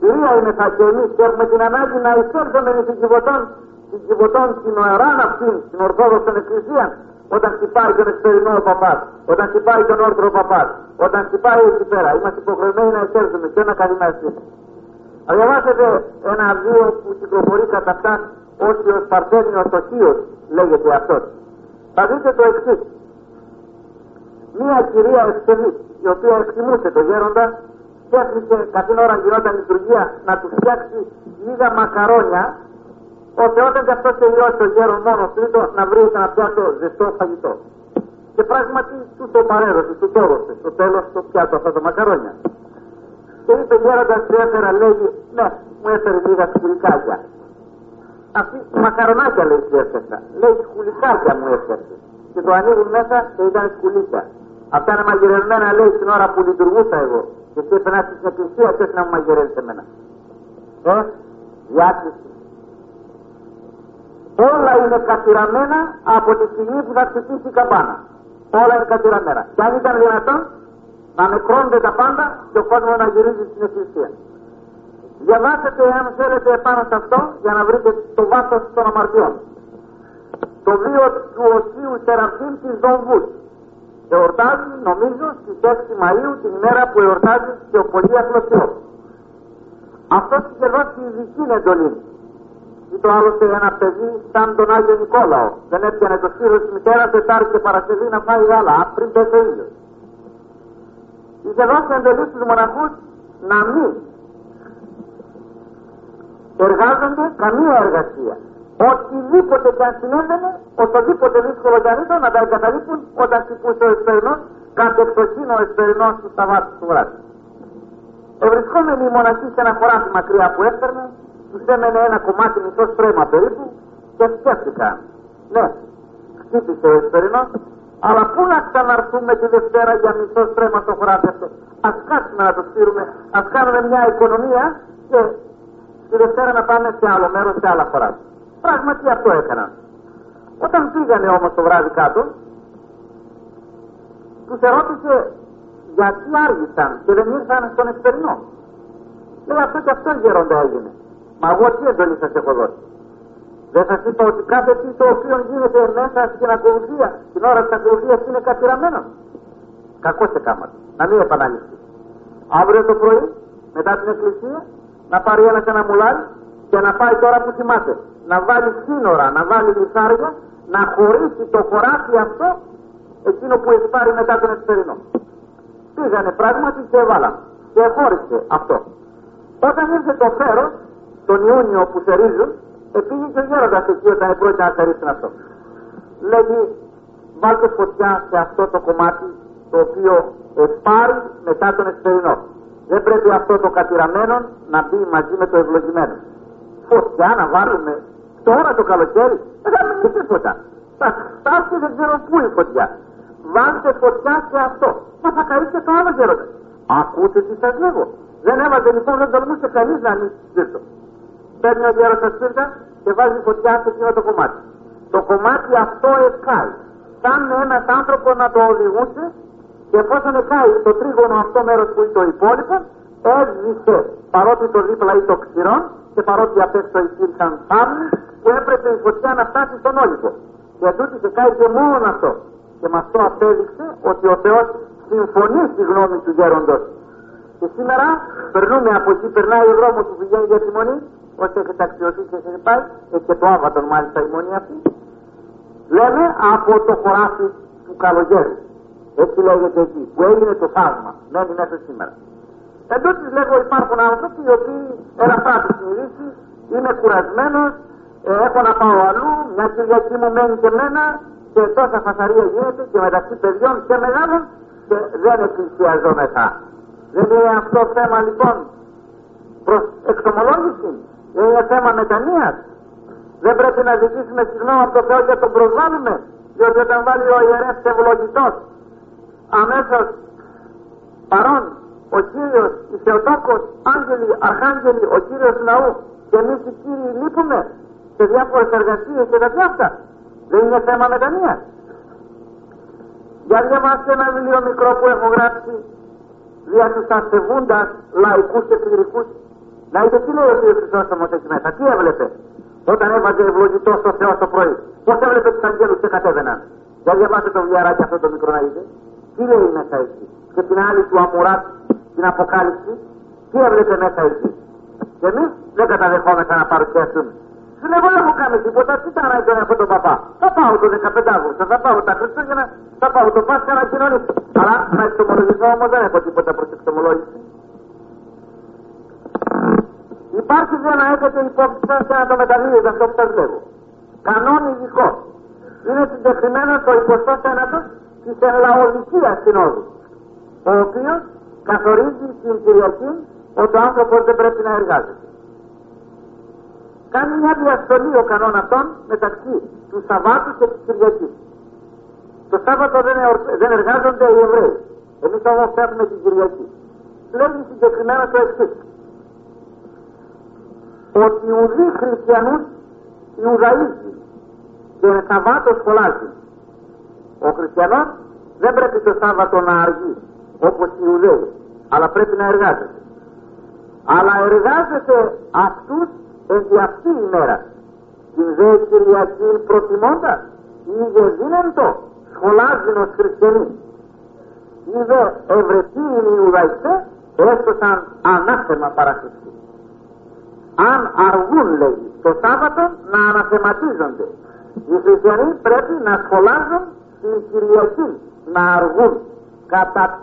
Κυρία είναι θα και εμείς και έχουμε την ανάγκη να εισέλθουμε οι συγκεκριτών συγκεκριτών στην οεράν αυτή, στην Ορθόδοξη Εκκλησία, όταν χτυπάει τον εξωτερικό ο παπάς, όταν χτυπάει τον όρθρο παπάς, όταν χτυπάει εκεί πέρα. Είμαστε υποχρεωμένοι να εισέλθουμε και να καλημερίσουμε. Θα διαβάσετε ένα βιβλίο που κυκλοφορεί κατά αυτά Όσιος Παρθένιος Οσίος λέγεται αυτός. Θα δείτε το εξής. Μία κυρία Ευστεβή, η οποία εκτιμούσε το γέροντα, σκέφτηκε καθήν ώρα γινόταν λειτουργία να του φτιάξει λίγα μακαρόνια, ώστε όταν και αυτός τελειώσει το γέρον μόνο τρίτο να βρει ένα πιάτο ζεστό φαγητό. Και πράγματι του το παρέδωσε, του το έδωσε στο τέλος το πιάτο αυτά τα μακαρόνια. Και είπε γέροντας του έφερα, λέγει, ναι, μου έφερε λίγα σκουλικάκια. Αυτή μακαρονάκια λέει του έφερσα. Λέει σκουλικάκια μου έφερε. Και το ανοίγουν μέσα και ήταν σκουλίκια. Αυτά είναι μαγειρεμένα λέει την ώρα που λειτουργούσα εγώ. Και εσύ έπαιρνα στην εκκλησία και να μου μαγειρεύει εμένα. Ε, διάκριση. Όλα είναι κατηραμένα από τη στιγμή που θα χτυπήσει η καμπάνα. Όλα είναι κατηραμένα. Και αν ήταν δυνατόν να νεκρώνονται τα πάντα και ο κόσμος να γυρίζει στην εκκλησία. Διαβάσετε αν θέλετε επάνω σε αυτό για να βρείτε το βάθος των αμαρτιών. Το βίο του Οσίου Σεραφείμ της Δομβούς εορτάζει νομίζω στις 6 Μαΐου την ημέρα που εορτάζει και ο Πολύαθλος Θεός. Αυτός είχε δώσει ειδική εντολή. το άλλωστε ένα παιδί σαν τον Άγιο Νικόλαο. Δεν έπιανε το σφύρο της μητέρας Τετάρτη και Παρασκευή να φάει γάλα, πριν πέσει ο ήλιος. Είχε δώσει εντολή στους μοναχούς να μην εργάζονται καμία εργασία. Οτιδήποτε και αν συνέβαινε, οτιδήποτε δύσκολο κι αν ήταν να τα εγκαταλείπουν όταν χτυπούσε ο εσπερινός, κάτι εξοχήν ο εσπερινός του Σαββάτου του βράδυ. Ευρισκόμενοι οι μοναχοί σε ένα χωράφι μακριά που έφερνε, τους έμενε ένα κομμάτι μισό στρέμμα περίπου και σκέφτηκαν. Ναι, χτύπησε ο εσπερινός, αλλά πού να ξαναρθούμε τη Δευτέρα για μισό στρέμμα στο χωράφι αυτό; Α κάτσουμε να το στείλουμε, ας κάνουμε μια οικονομία και τη Δευτέρα να πάμε σε άλλο μέρος, σε άλλα χωράφια. Πράγματι αυτό έκαναν. Όταν πήγανε όμως το βράδυ κάτω, τους ερώτησε γιατί άργησαν και δεν ήρθαν στον εξωτερικό. Λέει αυτό και αυτό γέροντα έγινε. Μα εγώ τι εντολή σας έχω δώσει. Δεν σας είπα ότι κάθε τι το οποίο γίνεται μέσα στην ακολουθία, την ώρα της ακολουθίας είναι κατηραμένο. Κακό σε κάμα. Να μην επαναληφθεί. Αύριο το πρωί, μετά την εκκλησία, να πάρει ένας ένα μουλάρι και να πάει τώρα που θυμάται να βάλει σύνορα, να βάλει λιθάρια, να χωρίσει το χωράφι αυτό εκείνο που έχει πάρει μετά τον εσωτερινό. Πήγανε πράγματι και έβαλαν και χώρισε αυτό. Όταν ήρθε το φέρος, τον Ιούνιο που θερίζουν, επήγε και ο γέροντας εκεί όταν πρόκειται να θερίσουν αυτό. Λέγει, βάλτε φωτιά σε αυτό το κομμάτι το οποίο ευπάρει μετά τον εσωτερινό. Δεν πρέπει αυτό το κατηραμένο να μπει μαζί με το ευλογημένο. Φωτιά να βάλουμε Τώρα το καλοκαίρι δεν θα μείνει τίποτα. Θα φτάσει δεν ξέρω πού η φωτιά. Βάλτε φωτιά σε αυτό. Μα θα καεί και το άλλο γέροντα. Ακούτε τι σας λέγω. Δεν έβαζε λοιπόν, δεν τολμούσε κανείς να ανοίξει σπίρτο. Παίρνει ο γέρος στα σπίρτα και βάζει φωτιά σε εκείνο το κομμάτι. Το κομμάτι αυτό εκάει. Σαν ένας άνθρωπος να το οδηγούσε και εφόσον εκάει το τρίγωνο αυτό μέρος που είναι το υπόλοιπο, έσβησε παρότι το δίπλα ή το ξηρόν και παρότι απ' έξω υπήρχαν θάμνοι που έπρεπε η φωτιά να φτάσει στον όλικο. Και τούτη και κάνει και μόνο αυτό. Και με αυτό απέδειξε ότι ο Θεός συμφωνεί στη γνώμη του γέροντος. Και σήμερα περνούμε από εκεί, περνάει ο δρόμος που πηγαίνει για τη μονή, όσο έχετε αξιώσει και έχετε πάει, έχει και το άβατον μάλιστα η μονή αυτή. λέμε από το χωράφι του καλογέρου έτσι λέγεται εκεί που έγινε το θαύμα μένει μέσα σήμερα Εντός της λέγω υπάρχουν άνθρωποι οι οποίοι ελαφρά τη συνειδήσει, είμαι κουρασμένος, ε, έχω να πάω αλλού, μια Κυριακή μου μένει και μένα και τόσα φασαρία γίνεται και μεταξύ παιδιών και μεγάλων και δεν εκκλησιαζόμεθα. Δεν είναι αυτό θέμα λοιπόν προς εξομολόγηση, δεν είναι θέμα μετανία. Δεν πρέπει να ζητήσουμε συγγνώμη από το Θεό και τον προσβάλλουμε, διότι όταν βάλει ο ιερέας ευλογητός αμέσως παρόν ο Κύριος, η Θεοτόκος, άγγελοι, αρχάγγελοι, ο Κύριος Ναού και εμείς οι Κύριοι λείπουμε σε διάφορες εργασίες και τα αυτά. Δεν είναι θέμα μετανοίας. Για διαβάστε ένα βιβλίο μικρό που έχω γράψει δια τους ασεβούντας λαϊκούς και κληρικούς. Να είτε τι λέει ο Κύριος Χρυσόστομος εκεί μέσα, τι έβλεπε όταν έβαζε ευλογητό στο Θεό το πρωί. Πώς έβλεπε τους αγγέλους και κατέβαιναν. Για διαβάστε το βιαράκι αυτό το μικρό να είτε. Τι λέει μέσα εκεί; Και την άλλη του Αμουράτ την Αποκάλυψη, τι έβλεπε μέσα εκεί; Και εμείς δεν καταδεχόμεθα να παρουσιάσουμε. Σου λέω, δεν έχω κάνει τίποτα, τι τα έκανε αυτό τον παπά; Θα πάω το 15 Αύγουστο, θα πάω τα Χριστούγεννα, θα πάω το Πάσχα να κοινωνήσω. Αλλά να εξομολογηθώ όμως δεν έχω τίποτα προς εξομολόγηση. Υπάρχει για να έχετε υπόψη σας και να το μεταδίδετε αυτό που σας λέγω. Κανόνι ειδικό. Είναι συγκεκριμένο το 29ο τη Ελλαοδικία Συνόδου. Ο οποίος καθορίζει την Κυριακή ότι ο άνθρωπος δεν πρέπει να εργάζεται. Κάνει μια διαστολή ο κανόν αυτών μεταξύ του Σαββάτου και της Κυριακής. Το Σάββατο δεν, δεν εργάζονται οι Εβραίοι. Εμείς όμως έχουμε την Κυριακή. Λέγει συγκεκριμένα το εξής. Ότι οι Ουδοί χριστιανούς Ιουδαΐζοι και Σαββάτος σχολάζει. Ο χριστιανός δεν πρέπει το Σάββατο να αργεί όπως οι Ιουδαίοι αλλά πρέπει να εργάζεται. Αλλά εργάζεται αυτούς εν αυτή η μέρα. Την δε Κυριακή προτιμώντας είδε δίνεντο σχολάζουν ως χριστιανοί. Είδε ευρετήινοι Ιουδαϊστές έστωσαν ανάθεμα παραχριστή αν αργούν λέει το Σάββατο να αναθεματίζονται. Οι χριστιανοί πρέπει να σχολάζουν την Κυριακή να αργούν κατά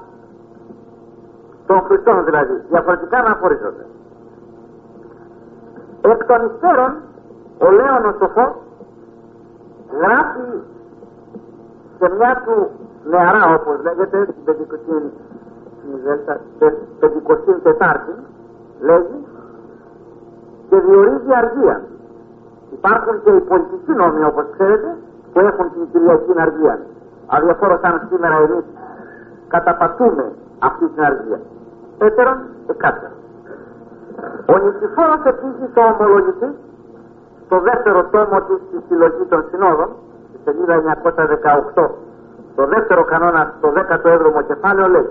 των Χριστών δηλαδή, διαφορετικά να αφορίζονται. Εκ των υστέρων, ο Λέων ο Σοφός γράφει σε μια του νεαρά όπως λέγεται στην πεντηκοστή τετάρτη λέγει και διορίζει αργία. Υπάρχουν και οι πολιτικοί νόμοι όπως ξέρετε που έχουν την Κυριακή αργία. Αδιαφόρο σαν σήμερα εμείς καταπατούμε αυτή την αργία. Έτερον, εκάτερον. Ο Νησιφόρος επίσης ο ομολογητής στο δεύτερο τόμο της στη συλλογής των συνόδων στη σελίδα 918 το δεύτερο κανόνα στο 17ο κεφάλαιο λέει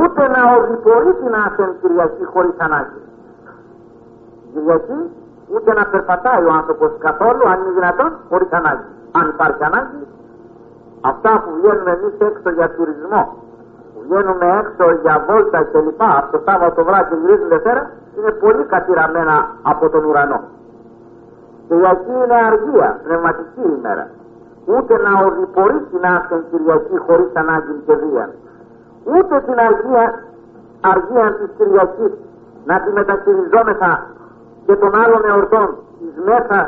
ούτε να οδηπορεί την άσεν Κυριακή χωρίς ανάγκη. Κυριακή ούτε να περπατάει ο άνθρωπος καθόλου αν είναι δυνατόν χωρίς ανάγκη. Αν υπάρχει ανάγκη αυτά που βγαίνουμε εμείς έξω για τουρισμό βγαίνουμε έξω για βόλτα κλπ. Από το Σάββατο βράδυ και γυρίζουν Δευτέρα είναι πολύ κατηραμένα από τον ουρανό. Κυριακή είναι αργία, πνευματική ημέρα. Ούτε να οδηπορεί την άσχεν Κυριακή χωρίς ανάγκη και βία. Ούτε την αργία, αργία της Κυριακής να τη μεταχειριζόμεθα και των άλλων εορτών εις μέσα,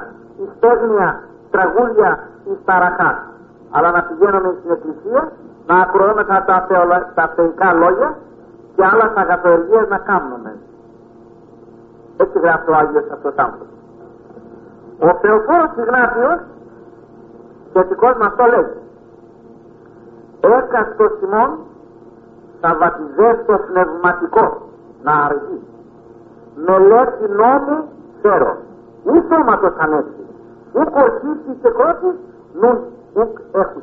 εις τέχνια, τραγούδια, εις ταραχά. Αλλά να πηγαίνουμε στην εκκλησία να ακροώμεθα τα, τα θεϊκά λόγια και άλλα αγαθοεργίες να κάνουμε. Έτσι γράφει ο Άγιος αυτός άνθρωπος. Ο Θεοφόρος Ιγνάτιος σχετικός με αυτό λέει έκαστος Σιμών θα το πνευματικό να αργεί μελέτη νόμου ξέρω ου σώματος ανέστη ου κορσίστη και κρότης νουν ουκ έχουν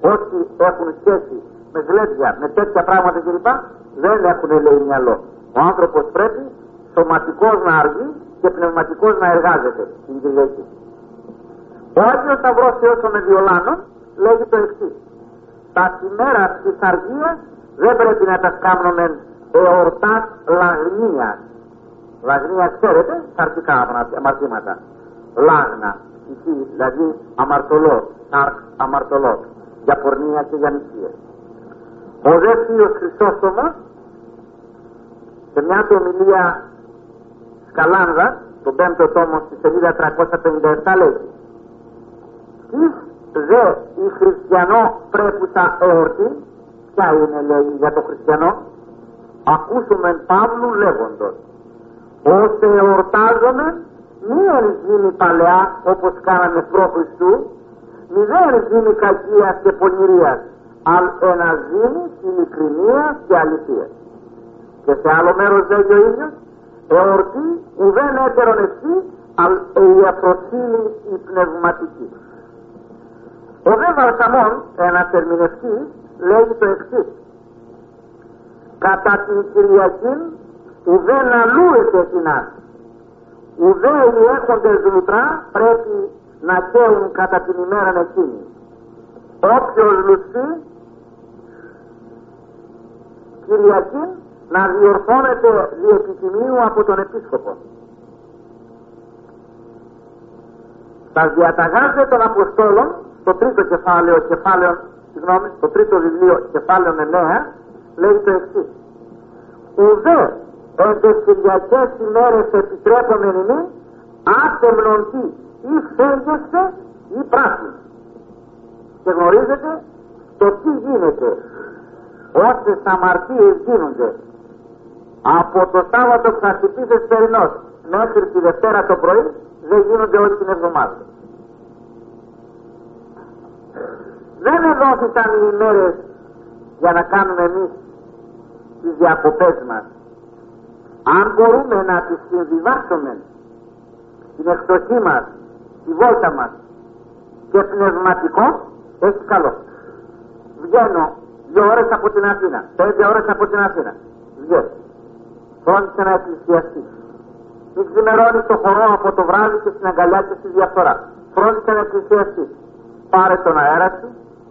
όσοι έχουν σχέση με γλέντια, με τέτοια πράγματα κλπ. δεν έχουν λέει μυαλό. Ο άνθρωπος πρέπει σωματικός να αργεί και πνευματικός να εργάζεται την Κυριακή. Ο Άγιος Σταυρός Θεός με Διολάνων λέγει το εξής. Τα σημέρα της αργίας δεν πρέπει να τα κάνουμε εορτάς λαγνίας. Λαγνία ξέρετε, χαρτικά αμαρτήματα. Λάγνα. Δηλαδή αμαρτωλός, αρκ αμαρτωλός, για πορνεία και για νησίες. Ο δε θείος Χρυσόστομος, σε μια του ομιλία Σκαλάνδα, τον πέμπτο τόμο στη σελίδα 357 λέει «Εις δε η χριστιανό πρέπουσα εορτή, ποια είναι λέει για το χριστιανό, ακούσουμε Παύλου λέγοντος, ώστε εορτάζομαι μη γίνει παλαιά όπως κάναμε προ Χριστού, μη δεν γίνει κακίας και πονηρίας, αλλά ένα ζήνη ειλικρινία και αληθείας. Και σε άλλο μέρος λέγει ο ίδιος, εορτή ουδέν έτερον εσύ, αλλά η αφροσύνη η πνευματική. Ο δε Βαλσαμών, ένας ερμηνευτής, λέγει το εξής. Κατά την Κυριακή ουδέν αλλούεται την άση. Ουδέ οι έχοντες λουτρά πρέπει να καίουν κατά την ημέρα εκείνη. Όποιος λουστεί Κυριακή να διορθώνεται διεπιτιμίου από τον Επίσκοπο. Τα διαταγάζε των Αποστόλων, το τρίτο κεφάλαιο, κεφάλαιο, συγγνώμη, το τρίτο βιβλίο, κεφάλαιο 9, λέει το εξής. Ουδέ Κυριακές ημέρες επιτρέπομεν ημί, άτεμνον ή φέγγεστε ή πράσινο. Και γνωρίζετε το τι γίνεται όσες αμαρτίες γίνονται από το Σάββατο που θα χτυπήσει περινός μέχρι τη Δευτέρα το πρωί δεν γίνονται όλη την εβδομάδα. Δεν εδόθηκαν οι ημέρες για να κάνουμε εμείς τις διακοπές μας. Αν μπορούμε να τις συμβιβάσουμε την εκδοχή μας, τη βόλτα μας και πνευματικό, έχει καλό. Βγαίνω δύο ώρες από την Αθήνα, πέντε ώρες από την Αθήνα. Βγαίνω. Φρόντισε να εκκλησιαστεί. Μην ξημερώνει το χορό από το βράδυ και στην αγκαλιά και στη διαφθορά. Φρόντισε να εκκλησιαστεί. Πάρε τον αέρα σου,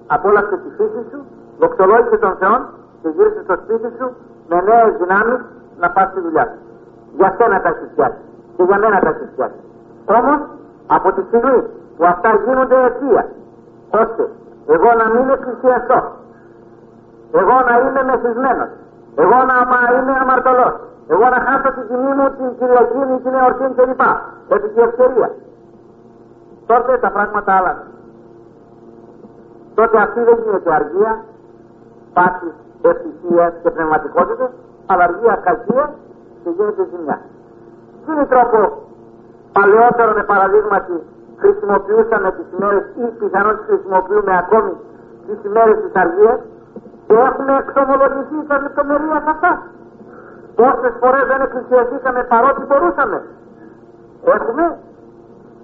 απόλαυσε τη φύση σου, δοξολόγησε τον Θεό και γύρισε στο σπίτι σου με νέες δυνάμεις να πας στη δουλειά σου. Για σένα τα έχεις φτιάξει και για μένα τα έχεις φτιάξει. Όμως από τη στιγμή που αυτά γίνονται αιτία, ώστε εγώ να μην εκκλησιαστώ, εγώ να είμαι μεθυσμένος, εγώ να είμαι αμαρτωλός, εγώ να χάσω την τιμή μου την Κυριακή, την εορτή κλπ. Επί τη ευκαιρία. Τότε τα πράγματα άλλαξαν. Τότε αυτή δεν γίνεται αργία, πάσης ευτυχίας και πνευματικότητας, αλλά αργία κακία και γίνεται ζημιά. Τι είναι τρόπο παλαιότερο με παραδείγματι χρησιμοποιούσαμε τις ημέρες ή πιθανόν τις χρησιμοποιούμε ακόμη τις ημέρες της αργίας και έχουμε εξομολογηθεί τα λεπτομερία αυτά. Πόσες φορές δεν εκκλησιαστήκαμε παρότι μπορούσαμε. Έχουμε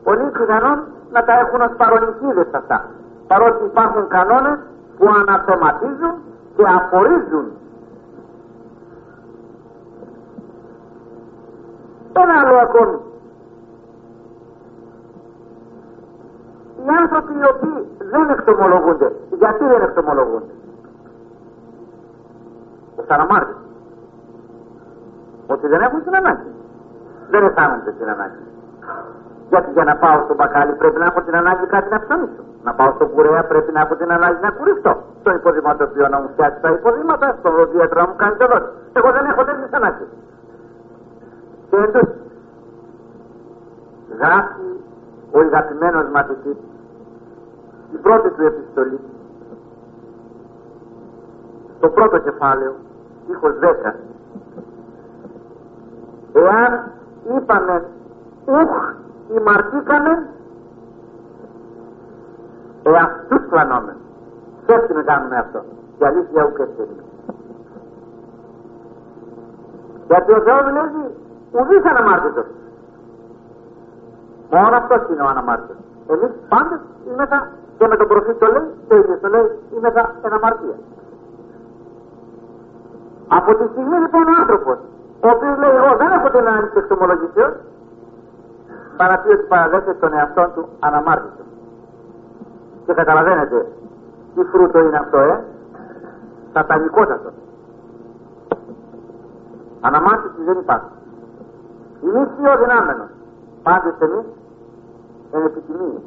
πολύ πιθανόν να τα έχουν ως παρονικίδες αυτά. Παρότι υπάρχουν κανόνες που αναθεματίζουν και απορρίζουν. Ένα άλλο ακόμη. Οι άνθρωποι οι οποίοι δεν εκτομολογούνται. Γιατί δεν εκτομολογούνται. Ο Σαραμάρτης. Ότι δεν έχουν την ανάγκη. Δεν αισθάνονται την ανάγκη. Γιατί για να πάω στο μπακάλι πρέπει να έχω την ανάγκη κάτι να ψωνίσω. Να πάω στον κουρέα πρέπει να έχω την ανάγκη να κουριστώ. Στο υποδηματοποιό να μου φτιάξει τα υποδήματα, στο δίατρο να μου κάνει το δότη. Εγώ δεν έχω τέτοιε ανάγκε. Και εντό γράφει ο αγαπημένος μαθητή η πρώτη του επιστολή το πρώτο κεφάλαιο, ήχος 10. Εάν είπαμε ουχ ημαρτήκαμε εαυτούς πλανώμε. Τι να κάνουμε αυτό. Η αλήθεια ούτε είναι. Γιατί ο Θεός λέει ουδής αναμάρτητος. Μόνο αυτός είναι ο αναμάρτητος. Εμείς πάντες είμεθα και με τον προφήτη το λέει, το ίδιο το λέει, είμεθα εν αμαρτία. Από τη στιγμή λοιπόν ο άνθρωπος, ο οποίος λέει εγώ δεν έχω την ανάγκη της εξομολογησίας, παρά πει ότι παραδέχεται τον εαυτό του αναμάρτητο. Και καταλαβαίνετε τι φρούτο είναι αυτό, ε, σατανικότατο. Αναμάρτηση δεν υπάρχει. Εμείς ή ο δυνάμενος, πάντες εμείς, εν επιτιμία.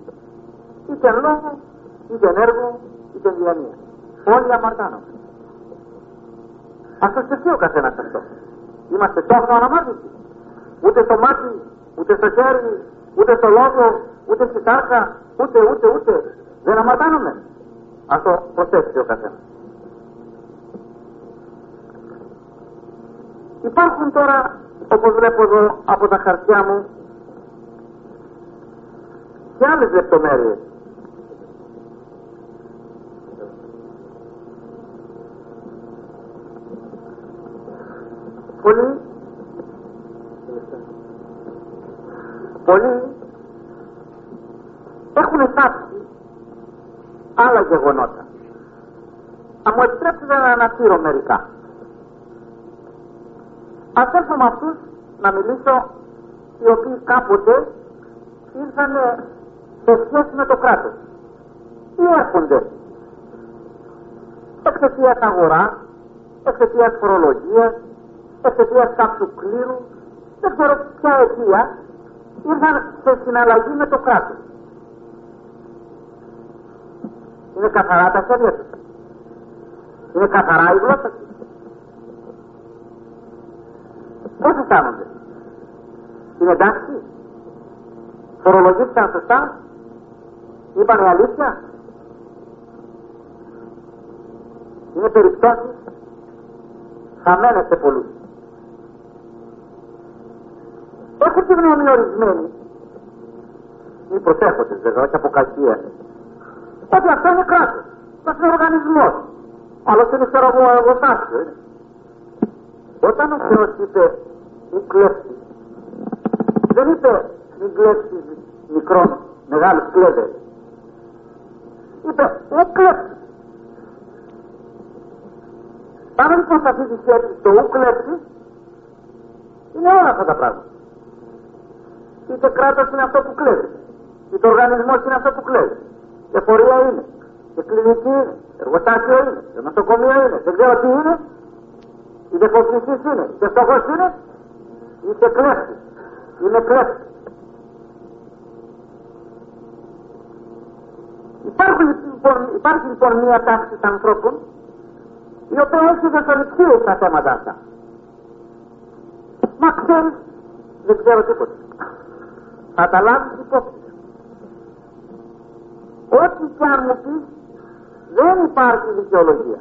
Είτε εν λόγω, είτε εν έργο, είτε εν διανία. Όλοι αμαρτάνονται. Ας το σκεφτεί ο καθένας αυτός. Είμαστε τόσο αναμάρτητοι. Ούτε στο μάτι, ούτε στο χέρι, ούτε στο λόγο, ούτε στη τάρκα, ούτε, ούτε, ούτε. Δεν αμαρτάνομαι. Ας το προσέξει ο καθένας. Υπάρχουν τώρα, όπως βλέπω εδώ από τα χαρτιά μου, και άλλες λεπτομέρειες. Πολλοί, πολλοί έχουν φτάσει άλλα γεγονότα. Αν μου επιτρέψετε να αναφέρω μερικά. Ας έρθω με αυτούς να μιλήσω οι οποίοι κάποτε ήρθαν σε σχέση με το κράτος. Ή έρχονται εξαιτίας αγορά, εξαιτίας φορολογίας, εξαιτίας κάποιου κλήρου, δεν ξέρω ποια αιτία, ήρθαν σε συναλλαγή με το κράτος. Είναι καθαρά τα χέρια τους. Είναι καθαρά η γλώσσα τους. Πώς αισθάνονται; Είναι εντάξει; Φορολογήθηκαν σωστά; Είπανε αλήθεια; Είναι περιπτώσεις χαμένες σε πολλούς. Έχουν τη γνώμη ορισμένοι. Μη προσέχονται βέβαια, όχι από κακία. Ότι αυτό είναι κράτος. Αυτό είναι οργανισμός. Άλλος είναι ξέρω εγώ εργοστάσιο. Όταν ο Θεός είπε μη κλέψεις, δεν είπε μη κλέψεις μικρόν, μεγάλους κλέβες. Είπε μη κλέψεις. Πάμε λοιπόν σε αυτή τη σχέση το ου κλέψεις, είναι όλα αυτά τα πράγματα. Είτε κράτος είναι αυτό που κλέβει, είτε οργανισμός είναι αυτό που κλέβει, και φορεία είναι, και κλινική είναι, εργοστάσιο είναι, και νοσοκομείο είναι, δεν ξέρω τι είναι, είτε κομπλησής είναι, είτε στόχος είναι, είτε κλέφτης, είναι κλέφτης. Υπάρχει λοιπόν, υπάρχει λοιπόν μια τάξη ανθρώπων η οποία έχει δεσοληψίε στα θέματα αυτά. Μα ξέρεις, δεν ξέρω τίποτα. Θα τα λάβεις υπόψη. Ό,τι κι αν μου πεις, δεν υπάρχει δικαιολογία.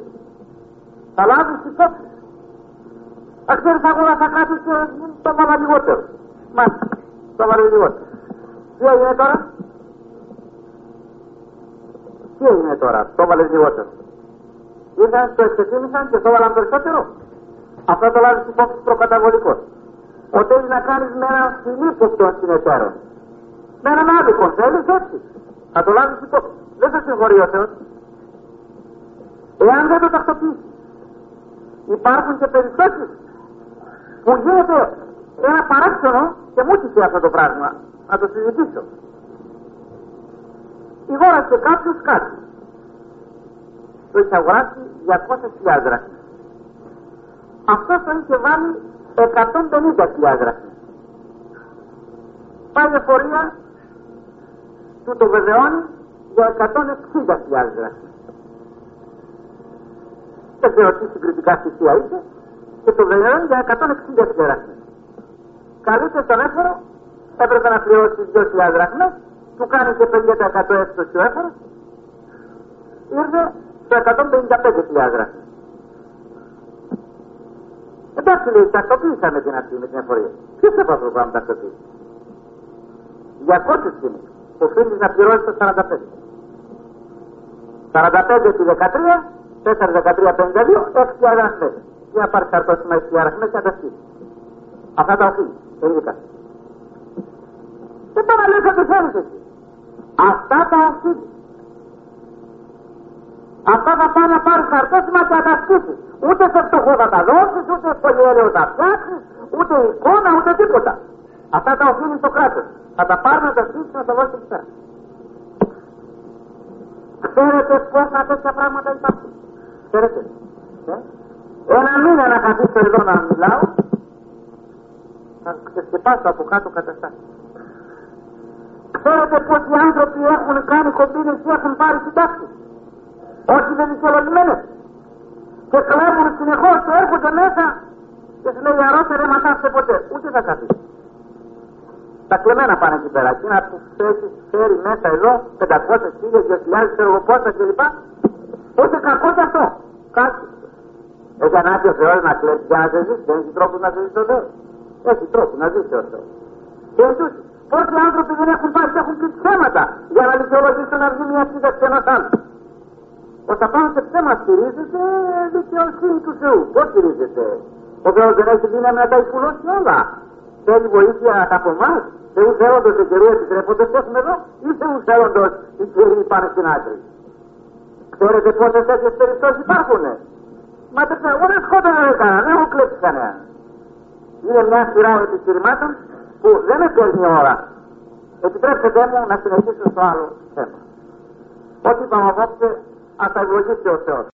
Θα λάβεις υπόψη. Αν ξέρεις αγορά θα κάτσει και το βάλα λιγότερο. Μα, το βάλα λιγότερο. Τι έγινε τώρα; Τι έγινε τώρα, το βάλες λιγότερο. Ήρθαν, το εξετίμησαν και το βάλαν περισσότερο. Αυτό το λάβει υπόψη προκαταβολικό. Ότι έχει να κάνεις με έναν συνήθιστο συνεταίρο. Με έναν άδικο, θέλεις έτσι. Θα το λάβει υπόψη. Δεν θα συγχωρεί ο Θεός. Εάν δεν το τακτοποιήσεις. Υπάρχουν και περιπτώσεις που γίνεται ένα παράξενο και μου είχε αυτό το πράγμα να το συζητήσω. Η χώρα και κάποιος κάτι. Το είχε αγοράσει 200.000 δραχμές. Αυτός το είχε βάλει 150.000 δραχμές. Πάει εφορία του το βεβαιώνει για 160.000 δραχμές. Δεν ξέρω τι συγκριτικά στοιχεία είχε και το βεβαιώνει για 160.000 δραχμές. Καλείται στον έφορο, έπρεπε να πληρώσεις 2.000 δραχμές, του κάνεις και 50% έκπτωση ο έφορος, ήρθε στο 155.000 δραχμές. Εντάξει λέει, τακτοποίησαμε την αρχή με την εφορία. Ποιος έπρεπε αυτό το πράγμα τακτοποίησε. 200 είναι. Οφείλεις να πληρώσεις το 45. 45 επί 13, 4, 13, 52, 6 αγραφές. Τι να πάρεις χαρτόσημα 6 αγραφές και να τα στείλεις. Αυτά τα οφείλεις. Τελικά. Δεν τα λες ότι θέλεις εσύ. Αυτά τα οφείλεις. Αυτά θα πάνε να πάρεις χαρτόσημα και να τα στήσεις. Ούτε σε φτωχό θα τα δώσεις, ούτε στο γέλιο θα φτιάξεις, ούτε εικόνα, ούτε τίποτα. Αυτά τα οφείλει το κράτος. Θα τα πάρει να τα στήσει να τα δώσει πια. Ξέρετε πόσα τέτοια πράγματα υπάρχουν. Ξέρετε. Ε; Ένα μήνα να καθίσω εδώ να μιλάω, θα ξεσκεπάσω από κάτω καταστάσεις. Ξέρετε πόσοι άνθρωποι έχουν κάνει κομπίνες και έχουν πάρει συντάξεις; Όχι δεν δικαιολογημένες. Και κλέβουν συνεχώς και έρχονται μέσα και σου λέει αρρώστε δεν ματάστε ποτέ. Ούτε θα καθίσει. Τα κλεμμένα πάνε εκεί πέρα. Εκεί να του έχεις φέρει μέσα εδώ 500, 1000, 2000, ξέρω εγώ πόσα κλπ. Ούτε κακό κι αυτό. Κάτι. Έχει ανάγκη ο Θεός να κλέψει για να σε ζήσει. Δεν έχει τρόπο να σε ζήσει ο Θεός. Έχει τρόπο να ζήσει ο Θεός. Και εσείς πόσοι άνθρωποι δεν έχουν πάρει και έχουν πει ψέματα για να δικαιολογήσουν να βγει μια σύνταξη ενός άλλου. Όταν πάνω σε ψέμα στηρίζεται δικαιοσύνη του Θεού. Πώς στηρίζεται. Ο Θεός δεν έχει δύναμη να τα υπουλώσει όλα. Θέλει βοήθεια από εμάς. Θεού θέλοντος οι κυρίες επιτρέπονται έχουμε εδώ ή Θεού θέλοντος οι κυρίοι πάνε στην άκρη. Ξέρετε πόσες τέτοιες περιπτώσεις υπάρχουνε; Μα δεν ξέρω, εγώ δεν σκότωνα δεν έκανα, δεν έχω κλέψει κανένα. Είναι μια σειρά επιχειρημάτων που δεν με παίρνει ώρα. Επιτρέψτε μου να συνεχίσω στο άλλο θέμα. Ό,τι είπαμε απόψε, ας τα ευλογήσει ο Θεός.